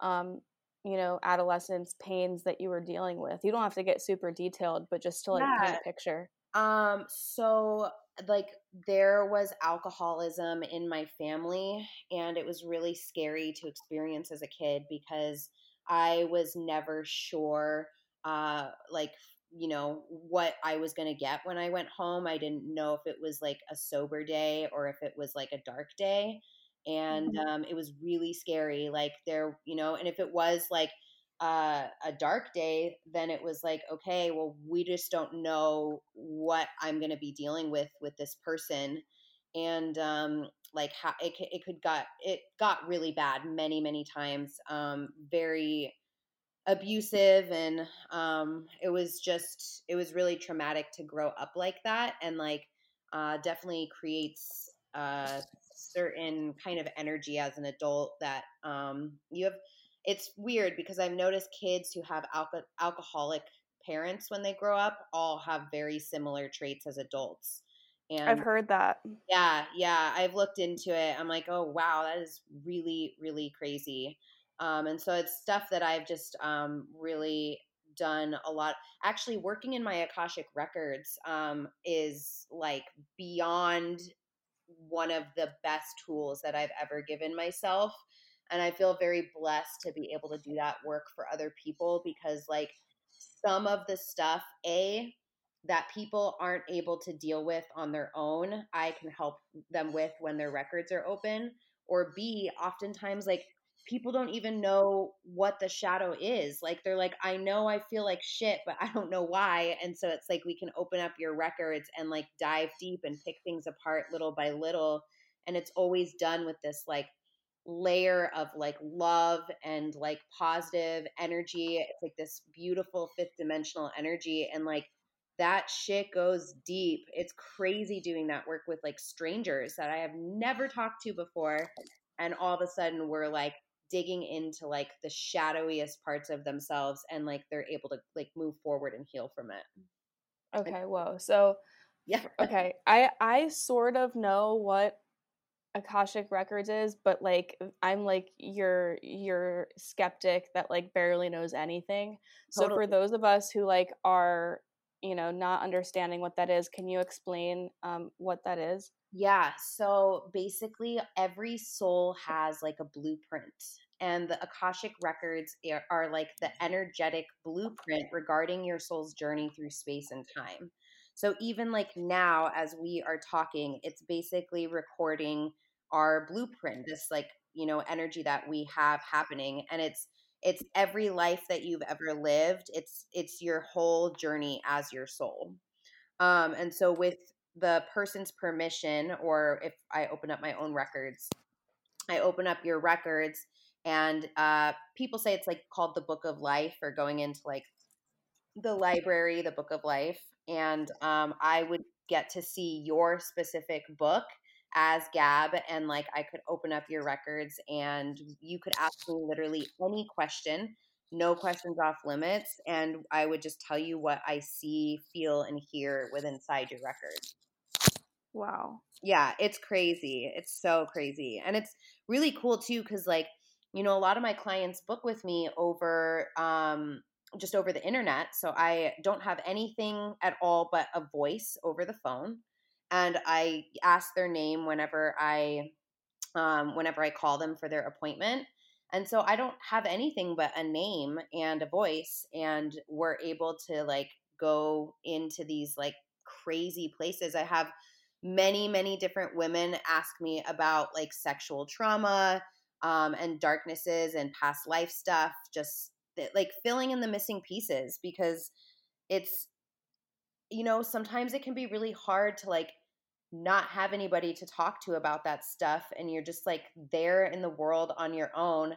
um, you know, adolescence pains that you were dealing with? You don't have to get super detailed, but just to like yeah. kind of picture. Um, so like there was alcoholism in my family and it was really scary to experience as a kid because I was never sure uh like you know what I was going to get when I went home. I didn't know if it was like a sober day or if it was like a dark day. And Mhm. um, it was really scary. Like there, you know, and if it was like uh, a dark day, then it was like, okay, well, we just don't know what I'm going to be dealing with with this person, and um, like how it it could got it got really bad many many times, um, very abusive, and um, it was just it was really traumatic to grow up like that, and like uh, definitely creates a certain kind of energy as an adult that um, you have it's weird because I've noticed kids who have alco- alcoholic parents when they grow up all have very similar traits as adults. I've heard that. yeah, yeah, I've looked into it. I'm like, oh wow, that is really, really crazy. Um, and so it's stuff that I've just um, really done a lot. Actually, working in my Akashic records um, is like beyond one of the best tools that I've ever given myself. And I feel very blessed to be able to do that work for other people because, like, some of the stuff, A, that people aren't able to deal with on their own, I can help them with when their records are open. Or B, oftentimes, like, people don't even know what the shadow is. Like, they're like, I know I feel like shit, but I don't know why. And so it's like we can open up your records and like dive deep and pick things apart little by little. And it's always done with this like layer of like love and like positive energy. It's like this beautiful fifth dimensional energy. And like that shit goes deep. It's crazy doing that work with like strangers that I have never talked to before. And all of a sudden we're like digging into like the shadowiest parts of themselves and like they're able to like move forward and heal from it. Okay, whoa. So Yeah. okay, I I sort of know what Akashic Records is, but like I'm like your your skeptic that like barely knows anything. So for those of us who like are, you know, not understanding what that is, can you explain um what that is? Yeah. So basically, every soul has like a blueprint, and the Akashic records are, are like the energetic blueprint regarding your soul's journey through space and time. So even like now, as we are talking, it's basically recording our blueprint, this like, you know, energy that we have happening. And it's, it's every life that you've ever lived. It's, it's your whole journey as your soul. Um, and so with the person's permission, or if I open up my own records, I open up your records, and uh, people say it's like called the Book of Life, or going into like the library, the Book of Life, and um, I would get to see your specific book as Gab, and like I could open up your records, and you could ask me literally any question. No questions off limits, and I would just tell you what I see, feel, and hear with inside your records Wow. yeah it's crazy it's so crazy and it's really cool too because like you know a lot of my clients book with me over um just over the internet so i don't have anything at all but a voice over the phone and i ask their name whenever i um whenever i call them for their appointment and so i don't have anything but a name and a voice and we're able to like go into these like crazy places. I have many many different women ask me about like sexual trauma um, and darknesses and past life stuff just th- like filling in the missing pieces because it's you know sometimes it can be really hard to like not have anybody to talk to about that stuff and you're just like there in the world on your own.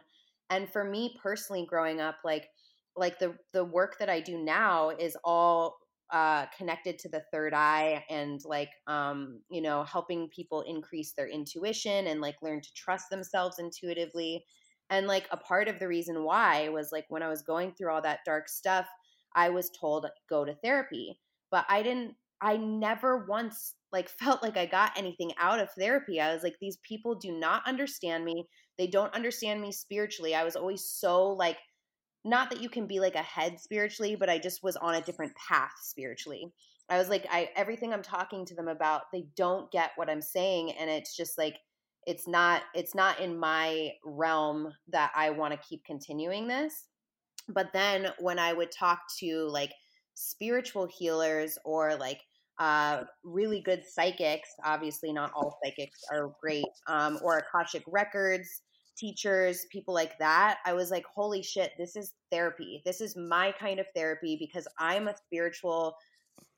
And for me personally growing up like like the the work that I do now is all uh, connected to the third eye and like um, you know helping people increase their intuition and like learn to trust themselves intuitively and like a part of the reason why was like when i was going through all that dark stuff i was told go to therapy. But i didn't i never once like felt like i got anything out of therapy. I was like these people do not understand me. They don't understand me spiritually. I was always so like not that you can be like ahead spiritually, but I just was on a different path spiritually. I was like, I everything I'm talking to them about, they don't get what I'm saying, and it's just like it's not it's not in my realm that I want to keep continuing this. But then when I would talk to like spiritual healers or like uh, really good psychics, obviously not all psychics are great, um, or Akashic records teachers, people like that, I was like, holy shit, this is therapy. This is my kind of therapy because I'm a spiritual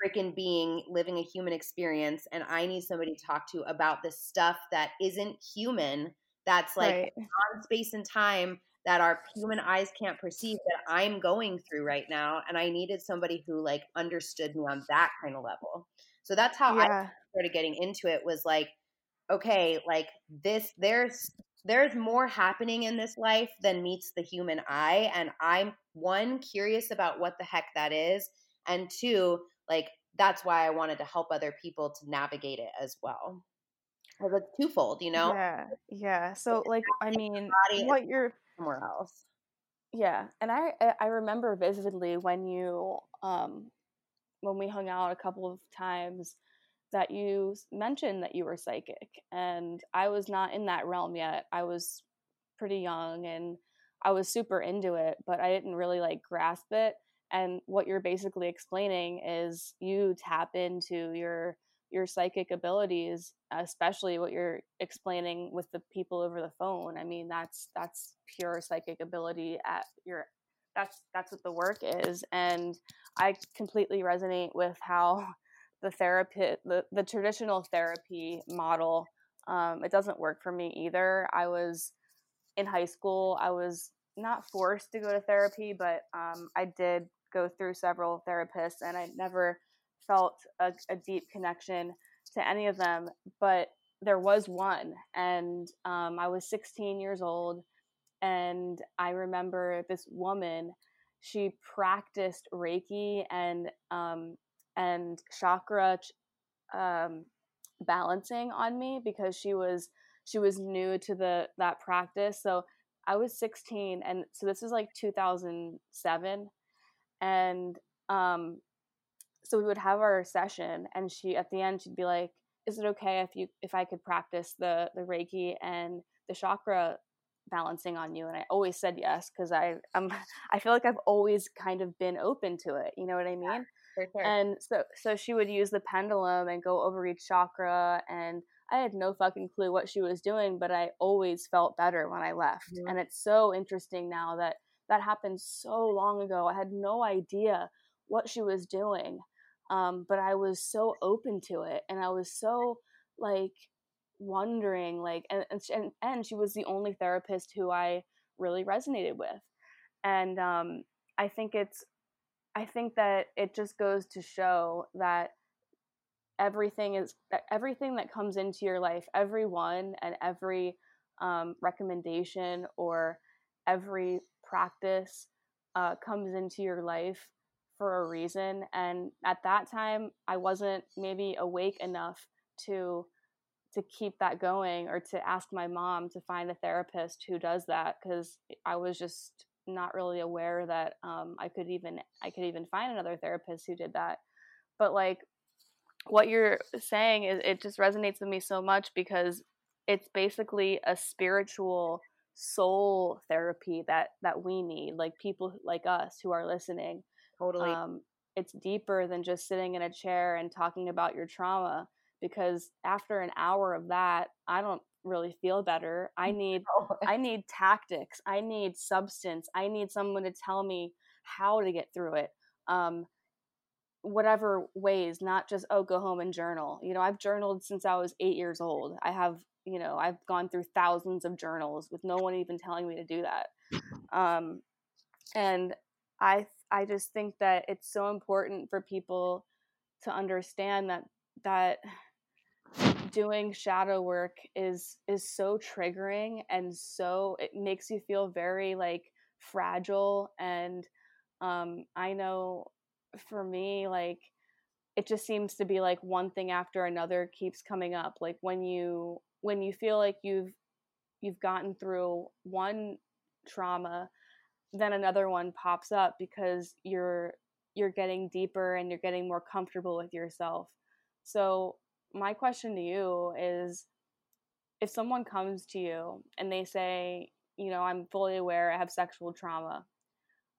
freaking being living a human experience and I need somebody to talk to about this stuff that isn't human, that's like right. on space and time that our human eyes can't perceive that I'm going through right now. And I needed somebody who like understood me on that kind of level. So that's how yeah. I started getting into it was like, okay, like this, there's there's more happening in this life than meets the human eye. And I'm one, curious about what the heck that is. And two, like, that's why I wanted to help other people to navigate it as well. Because it's twofold, you know? Yeah. Yeah. So, like, I mean, what you're somewhere else. Yeah. And I, I remember vividly when you, um, when we hung out a couple of times, that you mentioned that you were psychic and i was not in that realm yet i was pretty young and i was super into it but i didn't really like grasp it and what you're basically explaining is you tap into your your psychic abilities especially what you're explaining with the people over the phone. I mean that's that's pure psychic ability at your that's that's what the work is and i completely resonate with how the therapy the, the traditional therapy model um, it doesn't work for me either. I was in high school i was not forced to go to therapy but um, i did go through several therapists and i never felt a, a, deep connection to any of them but there was one and um, i was 16 years old and i remember this woman she practiced reiki and um, and chakra um, balancing on me because she was she was new to the that practice. So I was 16, and so this is like 2007, and um, so we would have our session, and she at the end she'd be like, "Is it okay if you if I could practice the the Reiki and the chakra balancing on you?" And I always said yes because I I'm I feel like I've always kind of been open to it. You know what I mean? sure. And so so she would use the pendulum and go over each chakra and I had no fucking clue what she was doing, but I always felt better when I left. Mm-hmm. And it's so interesting now that that happened so long ago. I had no idea what she was doing. Um, but I was so open to it and I was so like wondering like and, and and she was the only therapist who I really resonated with. And um, I think it's I think that it just goes to show that everything is everything that comes into your life, everyone and every um, recommendation or every practice uh, comes into your life for a reason. And at that time, I wasn't maybe awake enough to to keep that going or to ask my mom to find a therapist who does that because I was just not really aware that um, I could even I could even find another therapist who did that. But like what you're saying is it just resonates with me so much because it's basically a spiritual soul therapy that that we need like people like us who are listening totally. um, it's deeper than just sitting in a chair and talking about your trauma because after an hour of that i don't really feel better. I need i need tactics. I need substance. I need someone to tell me how to get through it um whatever ways not just oh go home and journal. You know i've journaled since i was 8 years old. I have you know i've gone through thousands of journals with no one even telling me to do that. Um and i i just think that it's so important for people to understand that that doing shadow work is is so triggering and so it makes you feel very like fragile and um i know for me like it just seems to be like one thing after another keeps coming up. Like when you when you feel like you've you've gotten through one trauma then another one pops up because you're you're getting deeper and you're getting more comfortable with yourself. So, my question to you is if someone comes to you and they say, you know, I'm fully aware I have sexual trauma,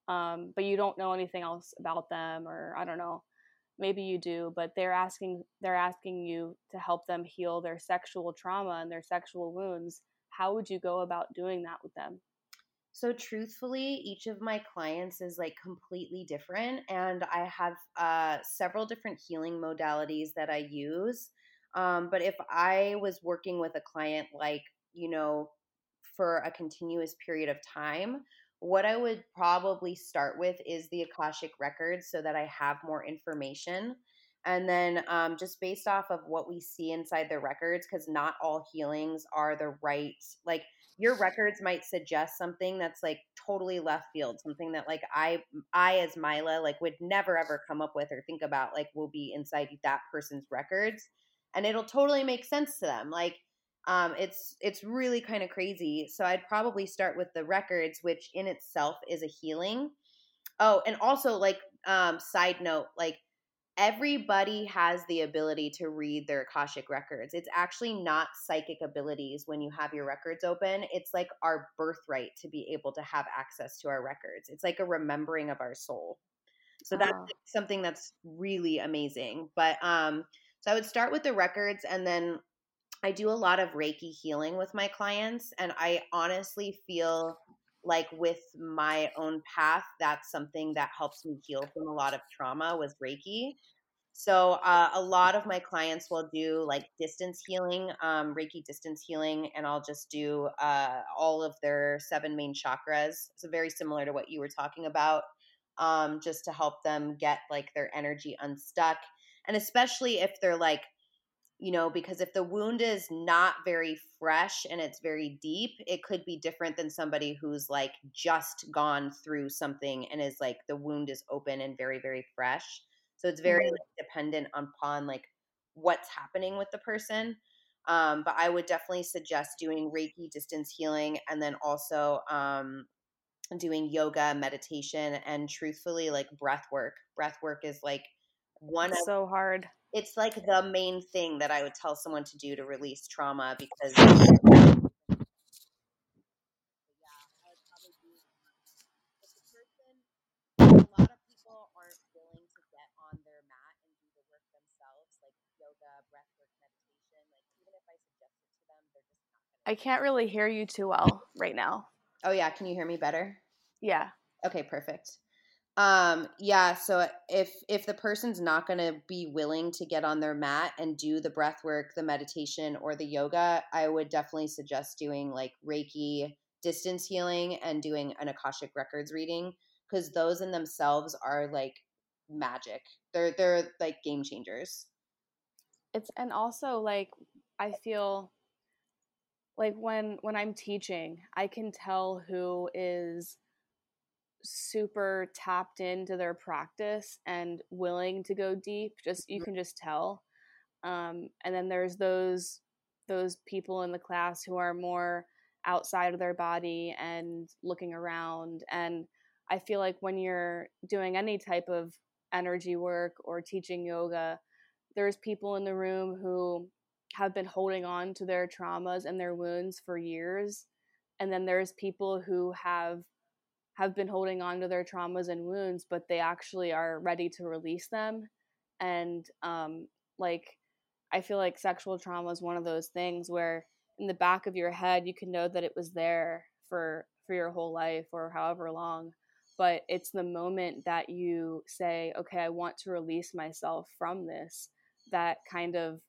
um, but you don't know anything else about them, or I don't know, maybe you do, but they're asking they're asking you to help them heal their sexual trauma and their sexual wounds. How would you go about doing that with them? So truthfully, each of my clients is like completely different and I have uh, several different healing modalities that I use. Um, but if I was working with a client like, you know, for a continuous period of time, what I would probably start with is the Akashic records so that I have more information. And then um, just based off of what we see inside the records, because not all healings are the right, like your records might suggest something that's like totally left field, something that like I, I as Myla, like would never ever come up with or think about, like will be inside that person's records, and it'll totally make sense to them. Like um, it's it's really kind of crazy. So I'd probably start with the records, which in itself is a healing. Oh, and also like um, side note, like everybody has the ability to read their Akashic records. It's actually not psychic abilities when you have your records open. It's like our birthright to be able to have access to our records. It's like a remembering of our soul. So that's something that's really amazing. But um so I would start with the records and then I do a lot of Reiki healing with my clients, and I honestly feel like with my own path, that's something that helps me heal from a lot of trauma was Reiki. So uh, a lot of my clients will do like distance healing, um, Reiki distance healing, and I'll just do uh, all of their seven main chakras. So very similar to what you were talking about, um, just to help them get like their energy unstuck, and especially if they're like you know, because if the wound is not very fresh and it's very deep, it could be different than somebody who's like just gone through something and is like the wound is open and very, very fresh. So it's very mm-hmm. like, dependent upon like what's happening with the person. Um, but I would definitely suggest doing Reiki distance healing and then also um, doing yoga, meditation, and truthfully, like breath work. Breath work is like one so hard it's like the main thing that I would tell someone to do to release trauma because a lot of people aren't willing to get on their mat and do the themselves, like yoga, breathwork, meditation. Even if I suggest it to them, they're just not gonna. I can't really hear you too well right now. Oh yeah, can you hear me better? Yeah. Okay, perfect. Um, yeah, so if if the person's not going to be willing to get on their mat and do the breath work, the meditation or the yoga, I would definitely suggest doing like Reiki distance healing and doing an Akashic records reading because those in themselves are like magic. They're they're like game changers. It's and also like I feel like when when I'm teaching, I can tell who is super tapped into their practice and willing to go deep just you can just tell um, and then there's those those people in the class who are more outside of their body and looking around and i feel like when you're doing any type of energy work or teaching yoga there's people in the room who have been holding on to their traumas and their wounds for years and then there's people who have have been holding on to their traumas and wounds, but they actually are ready to release them. And um, like, I feel like sexual trauma is one of those things where in the back of your head you can know that it was there for for your whole life or however long but it's the moment that you say okay i want to release myself from this that kind of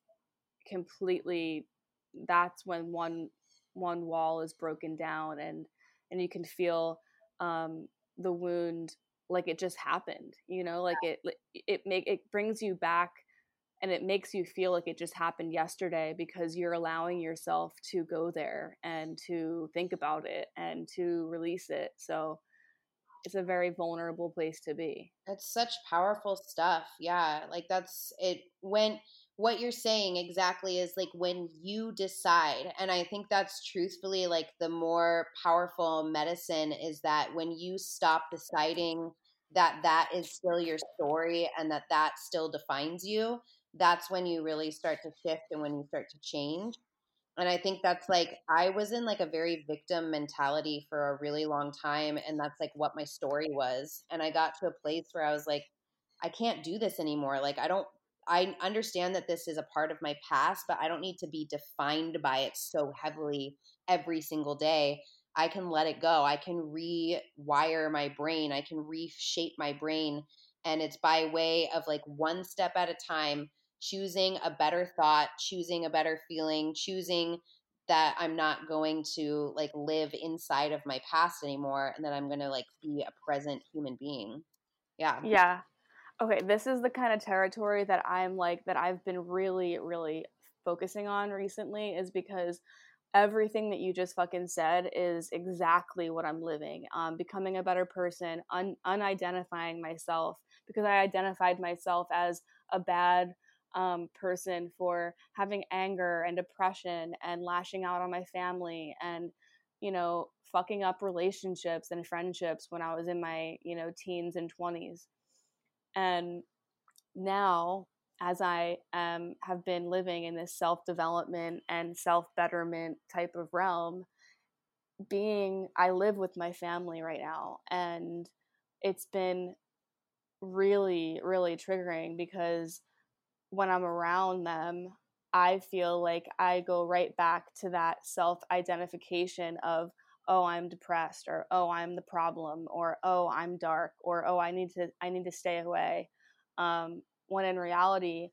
completely that's when one one wall is broken down and and you can feel um, the wound like it just happened you know like it it make it brings you back and it makes you feel like it just happened yesterday because you're allowing yourself to go there and to think about it and to release it so it's a very vulnerable place to be. It's such powerful stuff yeah like that's it when what you're saying exactly is like when you decide and i think that's truthfully like the more powerful medicine is that when you stop deciding that that is still your story and that that still defines you that's when you really start to shift and when you start to change. And i think that's like i was in like a very victim mentality for a really long time and that's like what my story was and i got to a place where i was like i can't do this anymore like i don't i understand that this is a part of my past but i don't need to be defined by it so heavily every single day I can let it go. I can rewire my brain. I can reshape my brain. And it's by way of like one step at a time, choosing a better thought, choosing a better feeling, choosing that I'm not going to like live inside of my past anymore and that I'm going to like be a present human being. Yeah. Yeah. Okay, this is the kind of territory that I'm like that I've been really really focusing on recently is because everything that you just fucking said is exactly what I'm living. Um, becoming a better person, un- unidentifying myself because I identified myself as a bad um, person for having anger and depression and lashing out on my family and, you know, fucking up relationships and friendships when I was in my, you know, teens and 20s. And now as I um, have been living in this self development and self betterment type of realm, being, I live with my family right now. And it's been really, really triggering because when I'm around them, I feel like I go right back to that self identification of, oh i'm depressed or oh i'm the problem or oh i'm dark or oh i need to i need to stay away um, when in reality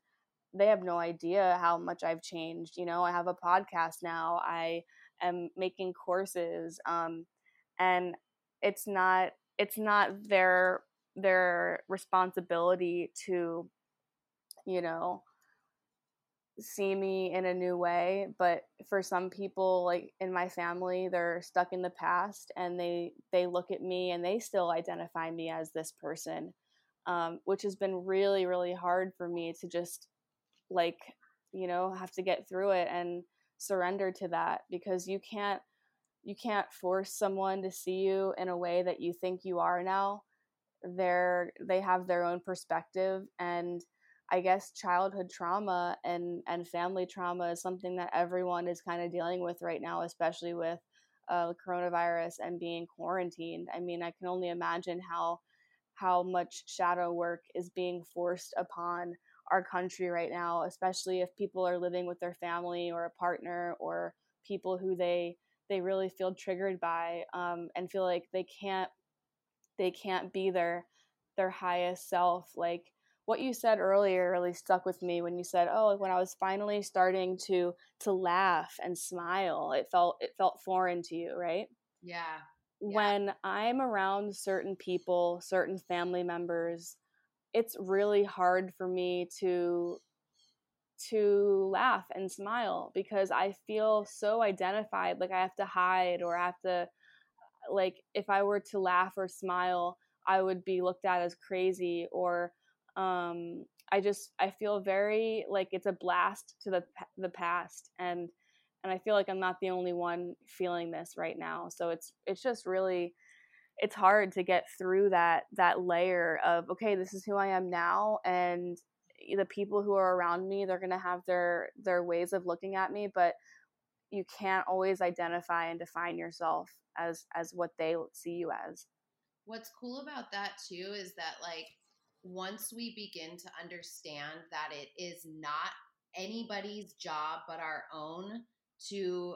they have no idea how much I've changed. You know, I have a podcast now. I am making courses, um, and it's not it's not their their responsibility to, you know, see me in a new way. But for some people, like in my family, they're stuck in the past, and they they look at me and they still identify me as this person um, which has been really, really hard for me to just like, you know, have to get through it and surrender to that because you can't you can't force someone to see you in a way that you think you are now they're they have their own perspective and i guess childhood trauma and and family trauma is something that everyone is kind of dealing with right now especially with uh, coronavirus and being quarantined. I mean i can only imagine how how much shadow work is being forced upon our country right now, especially if people are living with their family or a partner or people who they they really feel triggered by um, and feel like they can't they can't be their their highest self like what you said earlier really stuck with me when you said oh when i was finally starting to to laugh and smile it felt it felt foreign to you right? Yeah. When I'm around certain people, certain family members, it's really hard for me to to laugh and smile because I feel so identified like I have to hide or I have to like if I were to laugh or smile, I would be looked at as crazy or um I just I feel very like it's a blast to the the past and and I feel like I'm not the only one feeling this right now. So it's it's just really it's hard to get through that that layer of okay, this is who I am now and the people who are around me they're going to have their their ways of looking at me but you can't always identify and define yourself as as what they see you as what's cool about that too is that like once we begin to understand that it is not anybody's job but our own to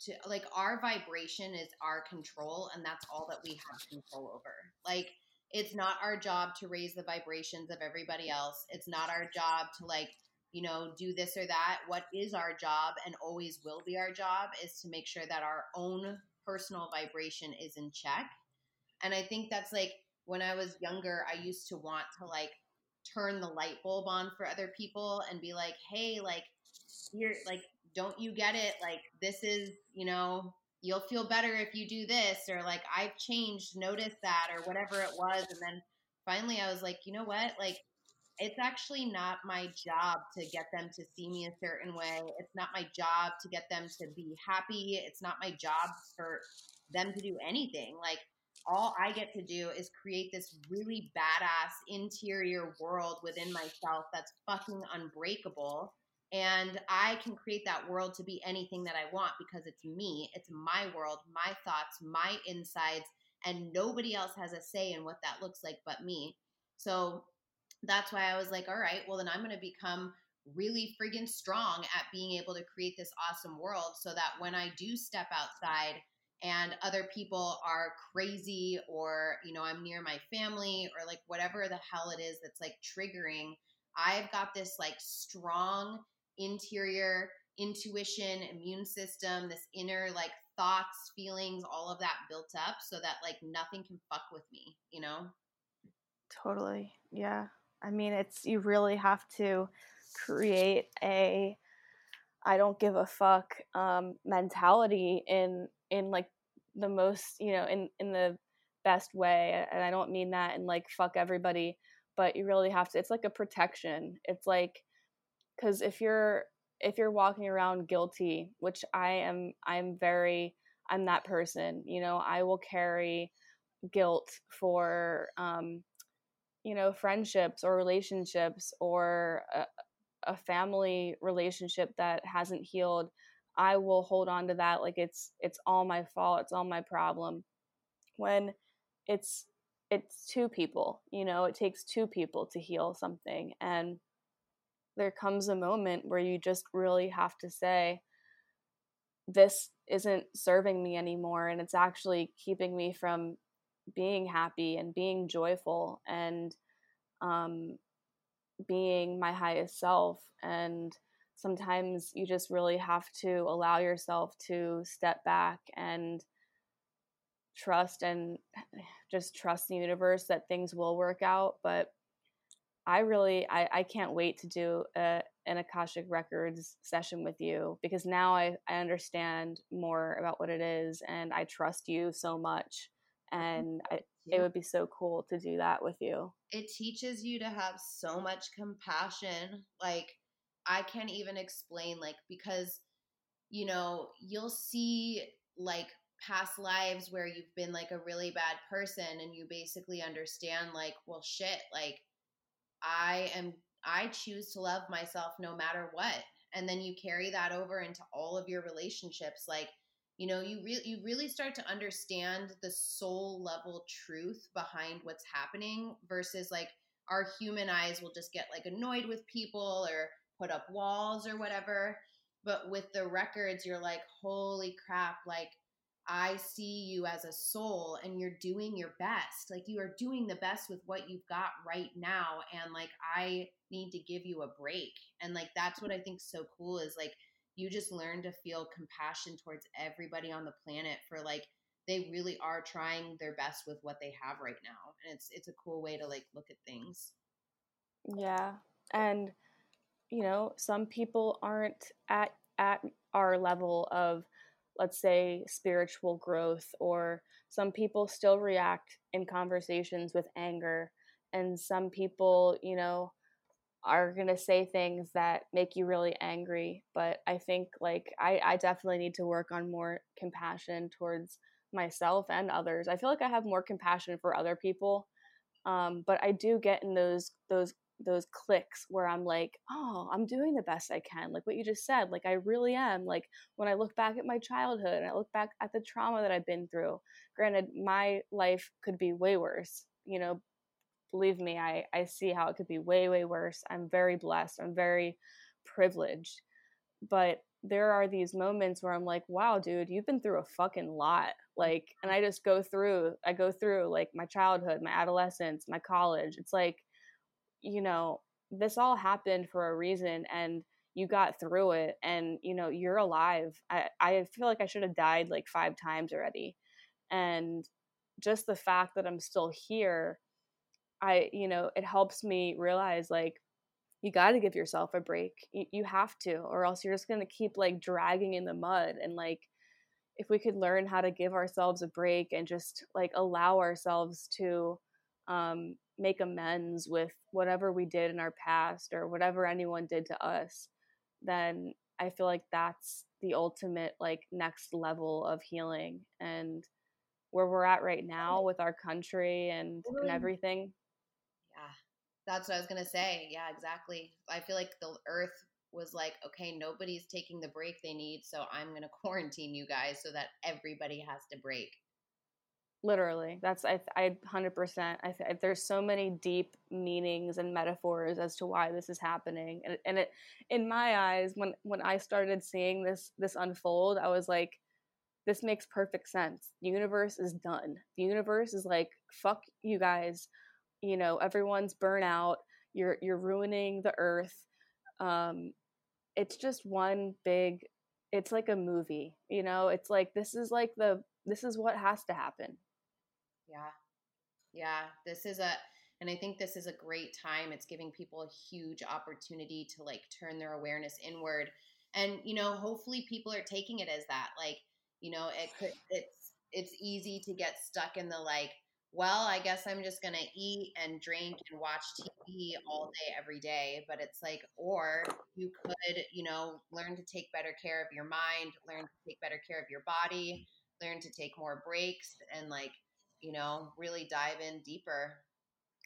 to like our vibration is our control and that's all that we have control over. Like it's not our job to raise the vibrations of everybody else. It's not our job to like you know do this or that. What is our job and always will be our job is to make sure that our own personal vibration is in check. And i think that's like when i was younger i used to want to like turn the light bulb on for other people and be like hey like you're like don't you get it? Like, this is, you know, you'll feel better if you do this, or like, I've changed, notice that, or whatever it was. And then finally, I was like, you know what? Like, it's actually not my job to get them to see me a certain way. It's not my job to get them to be happy. It's not my job for them to do anything. Like, all I get to do is create this really badass interior world within myself that's fucking unbreakable. And I can create that world to be anything that I want because it's me, it's my world, my thoughts, my insides, and nobody else has a say in what that looks like but me. So that's why I was like, all right, well, then I'm going to become really friggin' strong at being able to create this awesome world so that when I do step outside and other people are crazy or, you know, I'm near my family or like whatever the hell it is that's like triggering, I've got this like strong interior intuition, immune system, this inner like thoughts, feelings, all of that built up so that like nothing can fuck with me, you know? Totally. Yeah. I mean, it's you really have to create a I don't give a fuck um, mentality in in like the most you know in in the best way, and I don't mean that in like fuck everybody, but you really have to. It's like a protection. It's like because if you're if you're walking around guilty, which I am, I'm very I'm that person. You know, I will carry guilt for um, you know friendships or relationships or a, a family relationship that hasn't healed i will hold on to that like it's it's all my fault it's all my problem when it's it's two people you know it takes two people to heal something and there comes a moment where you just really have to say this isn't serving me anymore and it's actually keeping me from being happy and being joyful and um, being my highest self. And sometimes you just really have to allow yourself to step back and trust and just trust the universe that things will work out. But I really, I, I can't wait to do a, an Akashic Records session with you because now I, I understand more about what it is and I trust you so much. Mm-hmm. And I, it would be so cool to do that with you. It teaches you to have so much compassion. Like, I can't even explain, like, because, you know, you'll see, like, past lives where you've been like a really bad person and you basically understand like well shit like i am i choose to love myself no matter what. And then you carry that over into all of your relationships like you know you really you really start to understand the soul level truth behind what's happening versus like our human eyes will just get like annoyed with people or put up walls or whatever but with the records you're like holy crap like I see you as a soul and you're doing your best. Like you are doing the best with what you've got right now. And like I need to give you a break. And like that's what I think so cool is like you just learn to feel compassion towards everybody on the planet for like they really are trying their best with what they have right now and it's it's a cool way to like look at things yeah and you know some people aren't at at our level of let's say spiritual growth or some people still react in conversations with anger and some people you know are going to say things that make you really angry. But i think like I, I definitely need to work on more compassion towards myself and others. I feel like i have more compassion for other people um, but i do get in those those those clicks where i'm like oh i'm doing the best i can like what you just said like i really am like when i look back at my childhood and i look back at the trauma that i've been through granted my life could be way worse you know believe me, I, I see how it could be way, way worse. I'm very blessed. I'm very privileged. But there are these moments where I'm like, wow, dude, you've been through a fucking lot. Like, and I just go through, I go through like my childhood, my adolescence, my college. It's like, you know, this all happened for a reason and you got through it and, you know, you're alive. I, I feel like I should have died like five times already. And just the fact that I'm still here I, you know, it helps me realize like you got to give yourself a break. You, you have to, or else you're just going to keep like dragging in the mud. And like, if we could learn how to give ourselves a break and just like allow ourselves to um, make amends with whatever we did in our past or whatever anyone did to us, then I feel like that's the ultimate like next level of healing. And where we're at right now with our country and, and everything. Yeah, that's what I was gonna say. Yeah, exactly. I feel like the Earth was like, okay, nobody's taking the break they need, so I'm gonna quarantine you guys so that everybody has to break. Literally, that's I. I hundred percent. I th- there's so many deep meanings and metaphors as to why this is happening, and and it, in my eyes, when when I started seeing this this unfold, I was like, this makes perfect sense. The universe is done. The universe is like, fuck you guys. You know, everyone's burnout. You're you're ruining the earth. Um, it's just one big. It's like a movie. You know, it's like this is like the this is what has to happen yeah. Yeah. This is a, and I think this is a great time. It's giving people a huge opportunity to like turn their awareness inward. And, you know, hopefully people are taking it as that. Like, you know, it could, it's, it's easy to get stuck in the like, well, I guess I'm just going to eat and drink and watch TV all day, every day. But it's like, or you could, you know, learn to take better care of your mind, learn to take better care of your body, learn to take more breaks and like you know, really dive in deeper.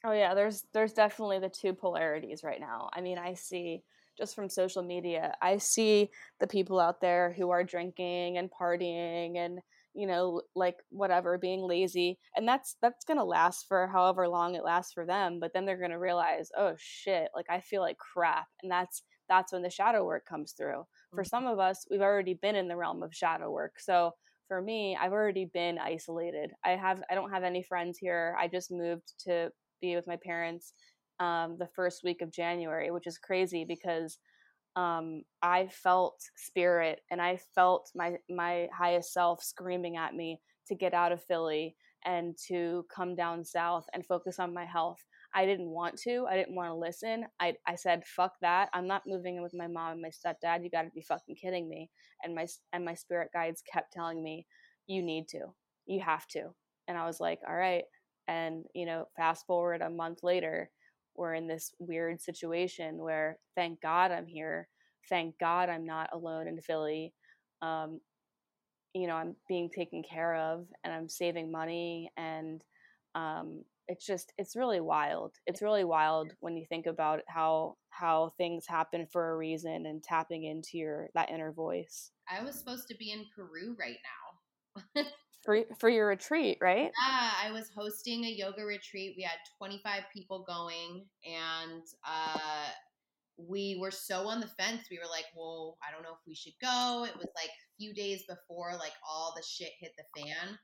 Oh yeah, there's there's definitely the two polarities right now. I mean, I see just from social media, I see the people out there who are drinking and partying and you know like whatever being lazy and that's that's going to last for however long it lasts for them but then they're going to realize oh shit like i feel like crap and that's that's when the shadow work comes through for mm-hmm. some of us we've already been in the realm of shadow work so for me, I've already been isolated. I have I don't have any friends here. I just moved to be with my parents um, the first week of January, which is crazy because um, I felt spirit and I felt my my highest self screaming at me to get out of Philly and to come down south and focus on my health. I didn't want to. I didn't want to listen. I, I said, fuck that. I'm not moving in with my mom and my stepdad. You got to be fucking kidding me. And my, and my spirit guides kept telling me, you need to, you have to. And I was like, all right. And, you know, fast forward a month later, we're in this weird situation where thank God I'm here. Thank God I'm not alone in Philly. Um, you know, I'm being taken care of and I'm saving money and, um, it's just it's really wild. It's really wild when you think about how how things happen for a reason and tapping into your that inner voice. I was supposed to be in peru right now. For for your retreat right? Yeah i was hosting a yoga retreat. We had 25 people going and uh we were so on the fence. We were like well i don't know if we should go. It was like a few days before like all the shit hit the fan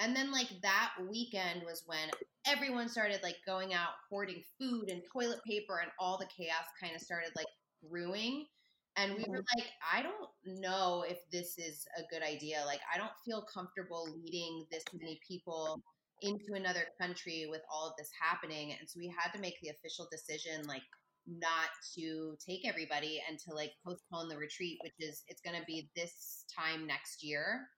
and then like that weekend was when everyone started like going out hoarding food and toilet paper and all the chaos kind of started like brewing. And we were mm-hmm. like, I don't know if this is a good idea. Like, I don't feel comfortable leading this many people into another country with all of this happening. And so we had to make the official decision, like, not to take everybody and to like postpone the retreat, which is it's going to be this time next year.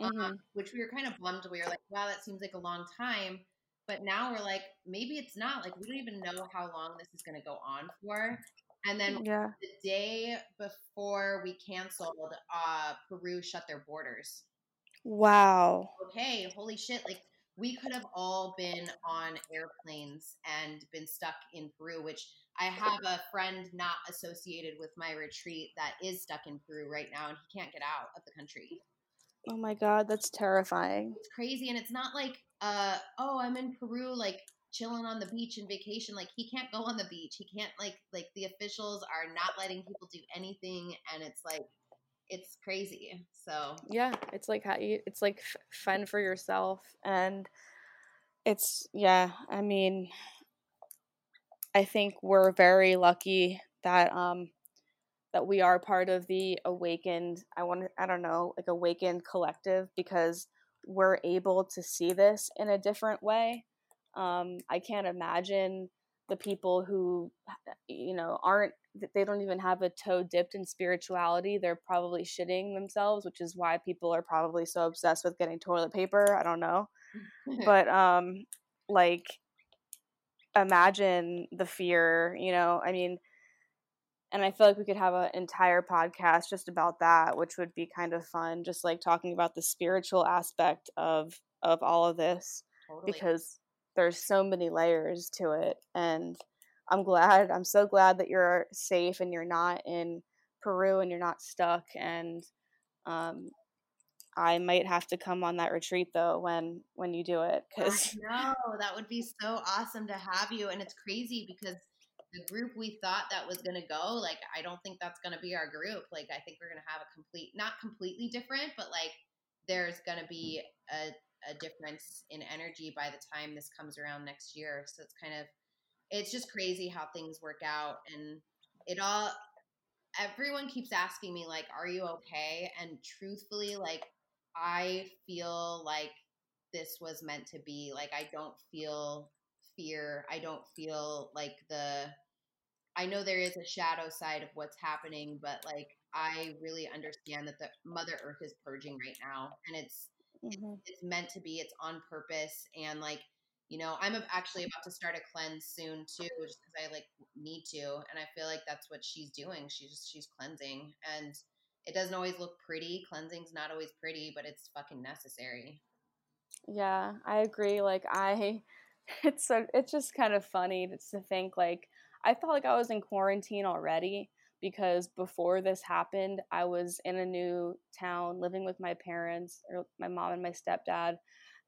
Um, mm-hmm. which we were kind of bummed. We were like, wow, that seems like a long time. But now we're like, maybe it's not. Like, we don't even know how long this is going to go on for. And then yeah. the day before we canceled, uh, Peru shut their borders. Wow. Okay, holy shit. Like, we could have all been on airplanes and been stuck in Peru, which I have a friend not associated with my retreat that is stuck in Peru right now, and he can't get out of the country. Oh my god, that's terrifying. It's crazy, and it's not like, uh, oh, I'm in Peru, like chilling on the beach and vacation. Like he can't go on the beach. He can't like like the officials are not letting people do anything, and it's like it's crazy. So yeah, it's like how you, it's like fun for yourself, and it's yeah. I mean, I think we're very lucky that um that we are part of the awakened i want to i don't know like awakened collective because we're able to see this in a different way. Um, i can't imagine the people who you know aren't they don't even have a toe dipped in spirituality. They're probably shitting themselves which is why people are probably so obsessed with getting toilet paper i don't know. But um like imagine the fear you know? I mean and I feel like we could have an entire podcast just about that, which would be kind of fun, just like talking about the spiritual aspect of of all of this totally. because there's so many layers to it and I'm glad I'm so glad that you're safe and you're not in Peru and you're not stuck and um I might have to come on that retreat though when when you do it cuz No, that would be so awesome to have you and it's crazy because the group we thought that was going to go like i don't think that's going to be our group. Like i think we're going to have a complete not completely different but like there's going to be a, a difference in energy by the time this comes around next year. So it's kind of it's just crazy how things work out. And it all everyone keeps asking me like are you okay? And truthfully like i feel like this was meant to be. Like i don't feel fear. I don't feel like the I know there is a shadow side of what's happening, but like I really understand that the Mother Earth is purging right now, and it's mm-hmm. it's meant to be. It's on purpose, and like you know, I'm actually about to start a cleanse soon too, just because I like need to, and I feel like that's what she's doing. She's she's cleansing, and it doesn't always look pretty. Cleansing's not always pretty, but it's fucking necessary. Yeah, I agree. Like I it's so it's just kind of funny to think like I felt like I was in quarantine already because before this happened, I was in a new town living with my parents or my mom and my stepdad,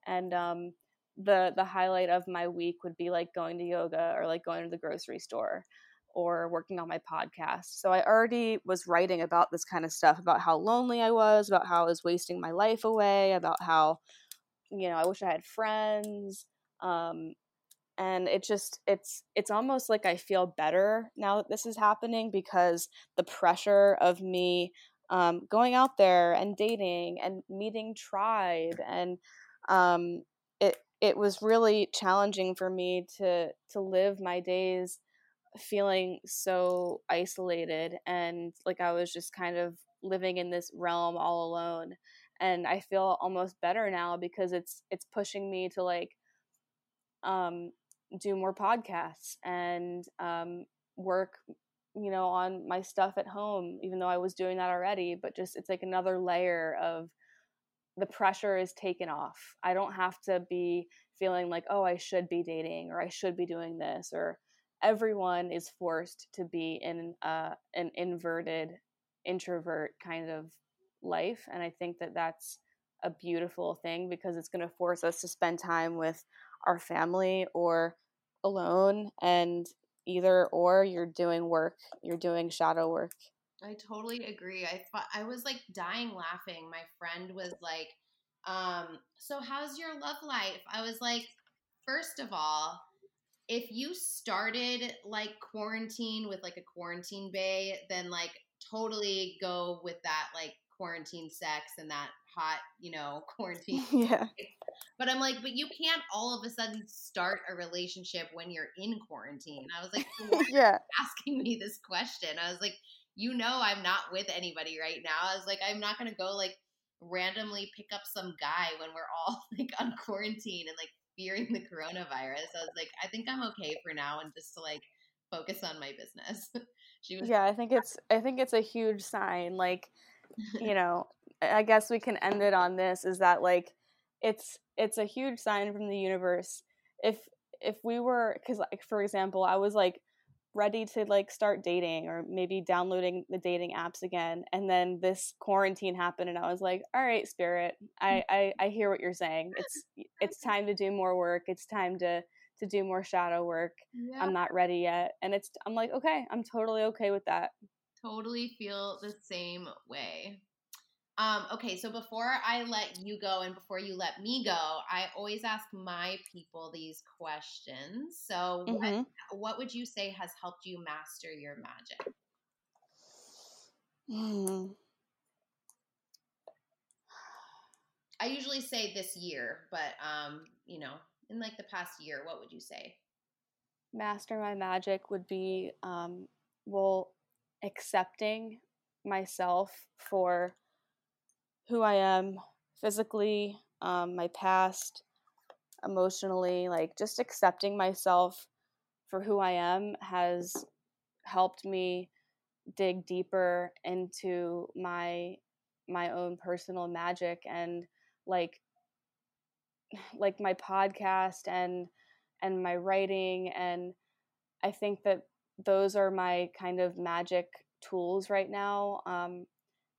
and um, the the highlight of my week would be like going to yoga or like going to the grocery store or working on my podcast. So I already was writing about this kind of stuff about how lonely I was, about how I was wasting my life away, about how you know I wish I had friends um, and it just it's it's almost like i feel better now that this is happening because the pressure of me um, going out there and dating and meeting tribe and um, it it was really challenging for me to to live my days feeling so isolated and like i was just kind of living in this realm all alone. And i feel almost better now because it's it's pushing me to like um, do more podcasts and um, work you know on my stuff at home even though i was doing that already but just it's like another layer of the pressure is taken off. I don't have to be feeling like oh i should be dating or i should be doing this or everyone is forced to be in uh, an inverted introvert kind of life and i think that that's a beautiful thing because it's going to force us to spend time with our family or alone and either or you're doing work you're doing shadow work i totally agree i thought i was like dying laughing my friend was like um so how's your love life i was like first of all if you started like quarantine with like a quarantine bay then like totally go with that like quarantine sex and that hot, you know, quarantine. yeah. But I'm like, but you can't all of a sudden start a relationship when you're in quarantine. I was like, yeah, asking me this question. I was like, you know, I'm not with anybody right now. I was like, I'm not gonna go like randomly pick up some guy when we're all like on quarantine and like fearing the coronavirus. I was like, I think I'm okay for now and just to like focus on my business. she was Yeah, I think it's I think it's a huge sign. Like, you know, I guess we can end it on this is that like it's it's a huge sign from the universe. If if we were cuz like for example I was like ready to like start dating or maybe downloading the dating apps again and then this quarantine happened and I was like all right spirit I I, I hear what you're saying. It's it's time to do more work. It's time to to do more shadow work. Yeah. I'm not ready yet. And it's I'm like okay I'm totally okay with that. Totally feel the same way um, okay, so before I let you go and before you let me go, I always ask my people these questions. So, mm-hmm. what, what would you say has helped you master your magic? Mm. I usually say this year, but um, you know, in like the past year, what would you say? Master my magic would be um, well, accepting myself for who I am physically, um, my past, emotionally, like just accepting myself for who I am has helped me dig deeper into my my own personal magic and like like my podcast and and my writing and i think that those are my kind of magic tools right now um,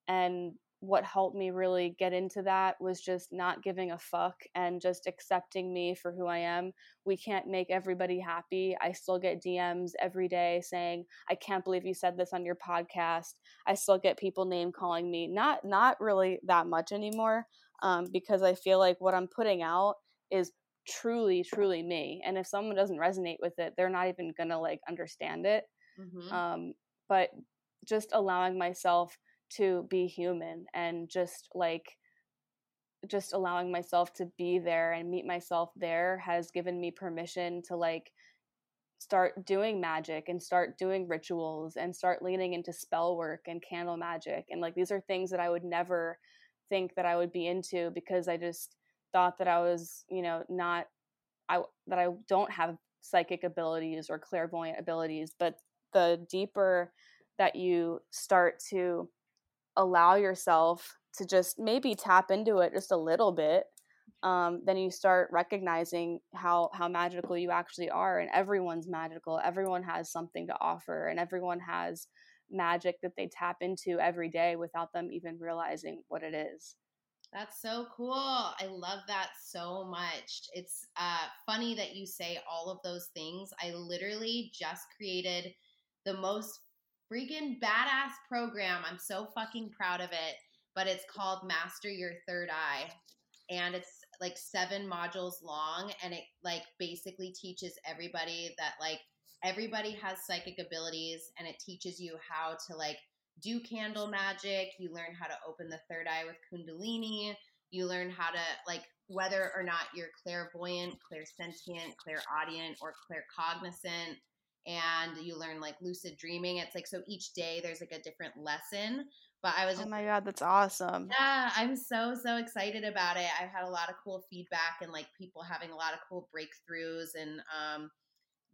and what helped me really get into that was just not giving a fuck and just accepting me for who I am. We can't make everybody happy. I still get DMs every day saying, "I can't believe you said this on your podcast." I still get people name calling me. Not not really that much anymore um, because I feel like what I'm putting out is truly truly me. And if someone doesn't resonate with it, they're not even gonna like understand it. Mm-hmm. Um, but just allowing myself to be human and just like just allowing myself to be there and meet myself there has given me permission to like start doing magic and start doing rituals and start leaning into spell work and candle magic. And like these are things that I would never think that I would be into because I just thought that I was, you know, not I that I don't have psychic abilities or clairvoyant abilities, but the deeper that you start to allow yourself to just maybe tap into it just a little bit um, then you start recognizing how how magical you actually are and everyone's magical. Everyone has something to offer and everyone has magic that they tap into every day without them even realizing what it is. That's so cool. I love that so much. It's uh, funny that you say all of those things. I literally just created the most freaking badass program. I'm so fucking proud of it. But it's called Master Your Third Eye. And it's like seven modules long. And it like basically teaches everybody that like everybody has psychic abilities and it teaches you how to like do candle magic. You learn how to open the third eye with Kundalini. You learn how to like whether or not you're clairvoyant, clairsentient, clairaudient, or claircognizant and you learn like lucid dreaming. It's like so each day there's like a different lesson. But I was just, Oh my god, that's awesome. Yeah, I'm so so excited about it. I've had a lot of cool feedback and like people having a lot of cool breakthroughs and um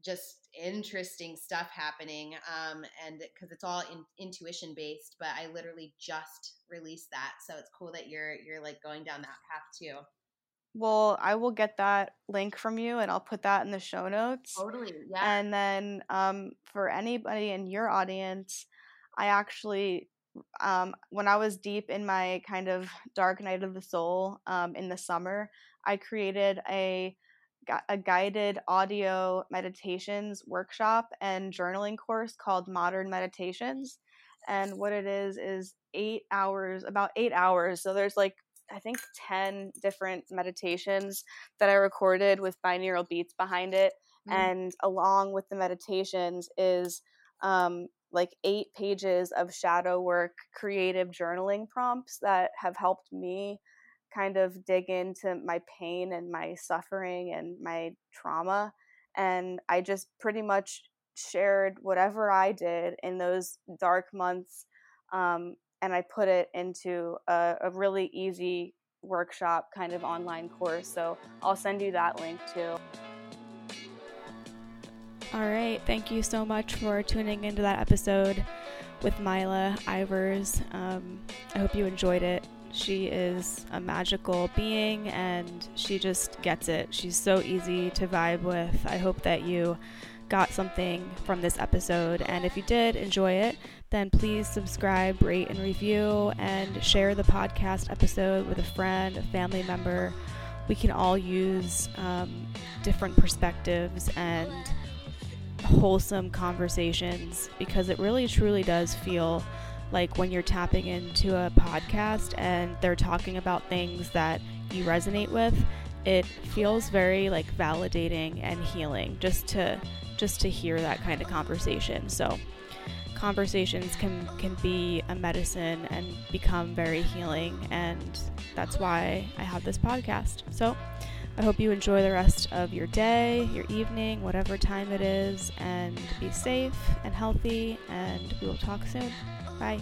just interesting stuff happening um and cuz it's all in, intuition based, but I literally just released that. So it's cool that you're you're like going down that path too. Well, I will get that link from you and I'll put that in the show notes. Totally. Yeah. And then um, for anybody in your audience, I actually, um, when I was deep in my kind of dark night of the soul um, in the summer, I created a a guided audio meditations workshop and journaling course called Modern Meditations. And what it is is eight hours, about eight hours. So there's like I think 10 different meditations that I recorded with binaural beats behind it. Mm. And along with the meditations is um, like eight pages of shadow work, creative journaling prompts that have helped me kind of dig into my pain and my suffering and my trauma. And I just pretty much shared whatever I did in those dark months um, and I put it into a, a, really easy workshop kind of online course. So I'll send you that link too. All right. Thank you so much for tuning into that episode with Myla Ivers. Um, I hope you enjoyed it. She is a magical being and she just gets it. She's so easy to vibe with. I hope that you got something from this episode. And if you did enjoy it, then please subscribe, rate, and review, and share the podcast episode with a friend, a family member. We can all use um, different perspectives and wholesome conversations because it really truly does feel like when you're tapping into a podcast and they're talking about things that you resonate with it feels very like validating and healing just to just to hear that kind of conversation. So conversations can can be a medicine and become very healing and that's why I have this podcast. So I hope you enjoy the rest of your day, your evening, whatever time it is, and be safe and healthy, and we will talk soon. Bye.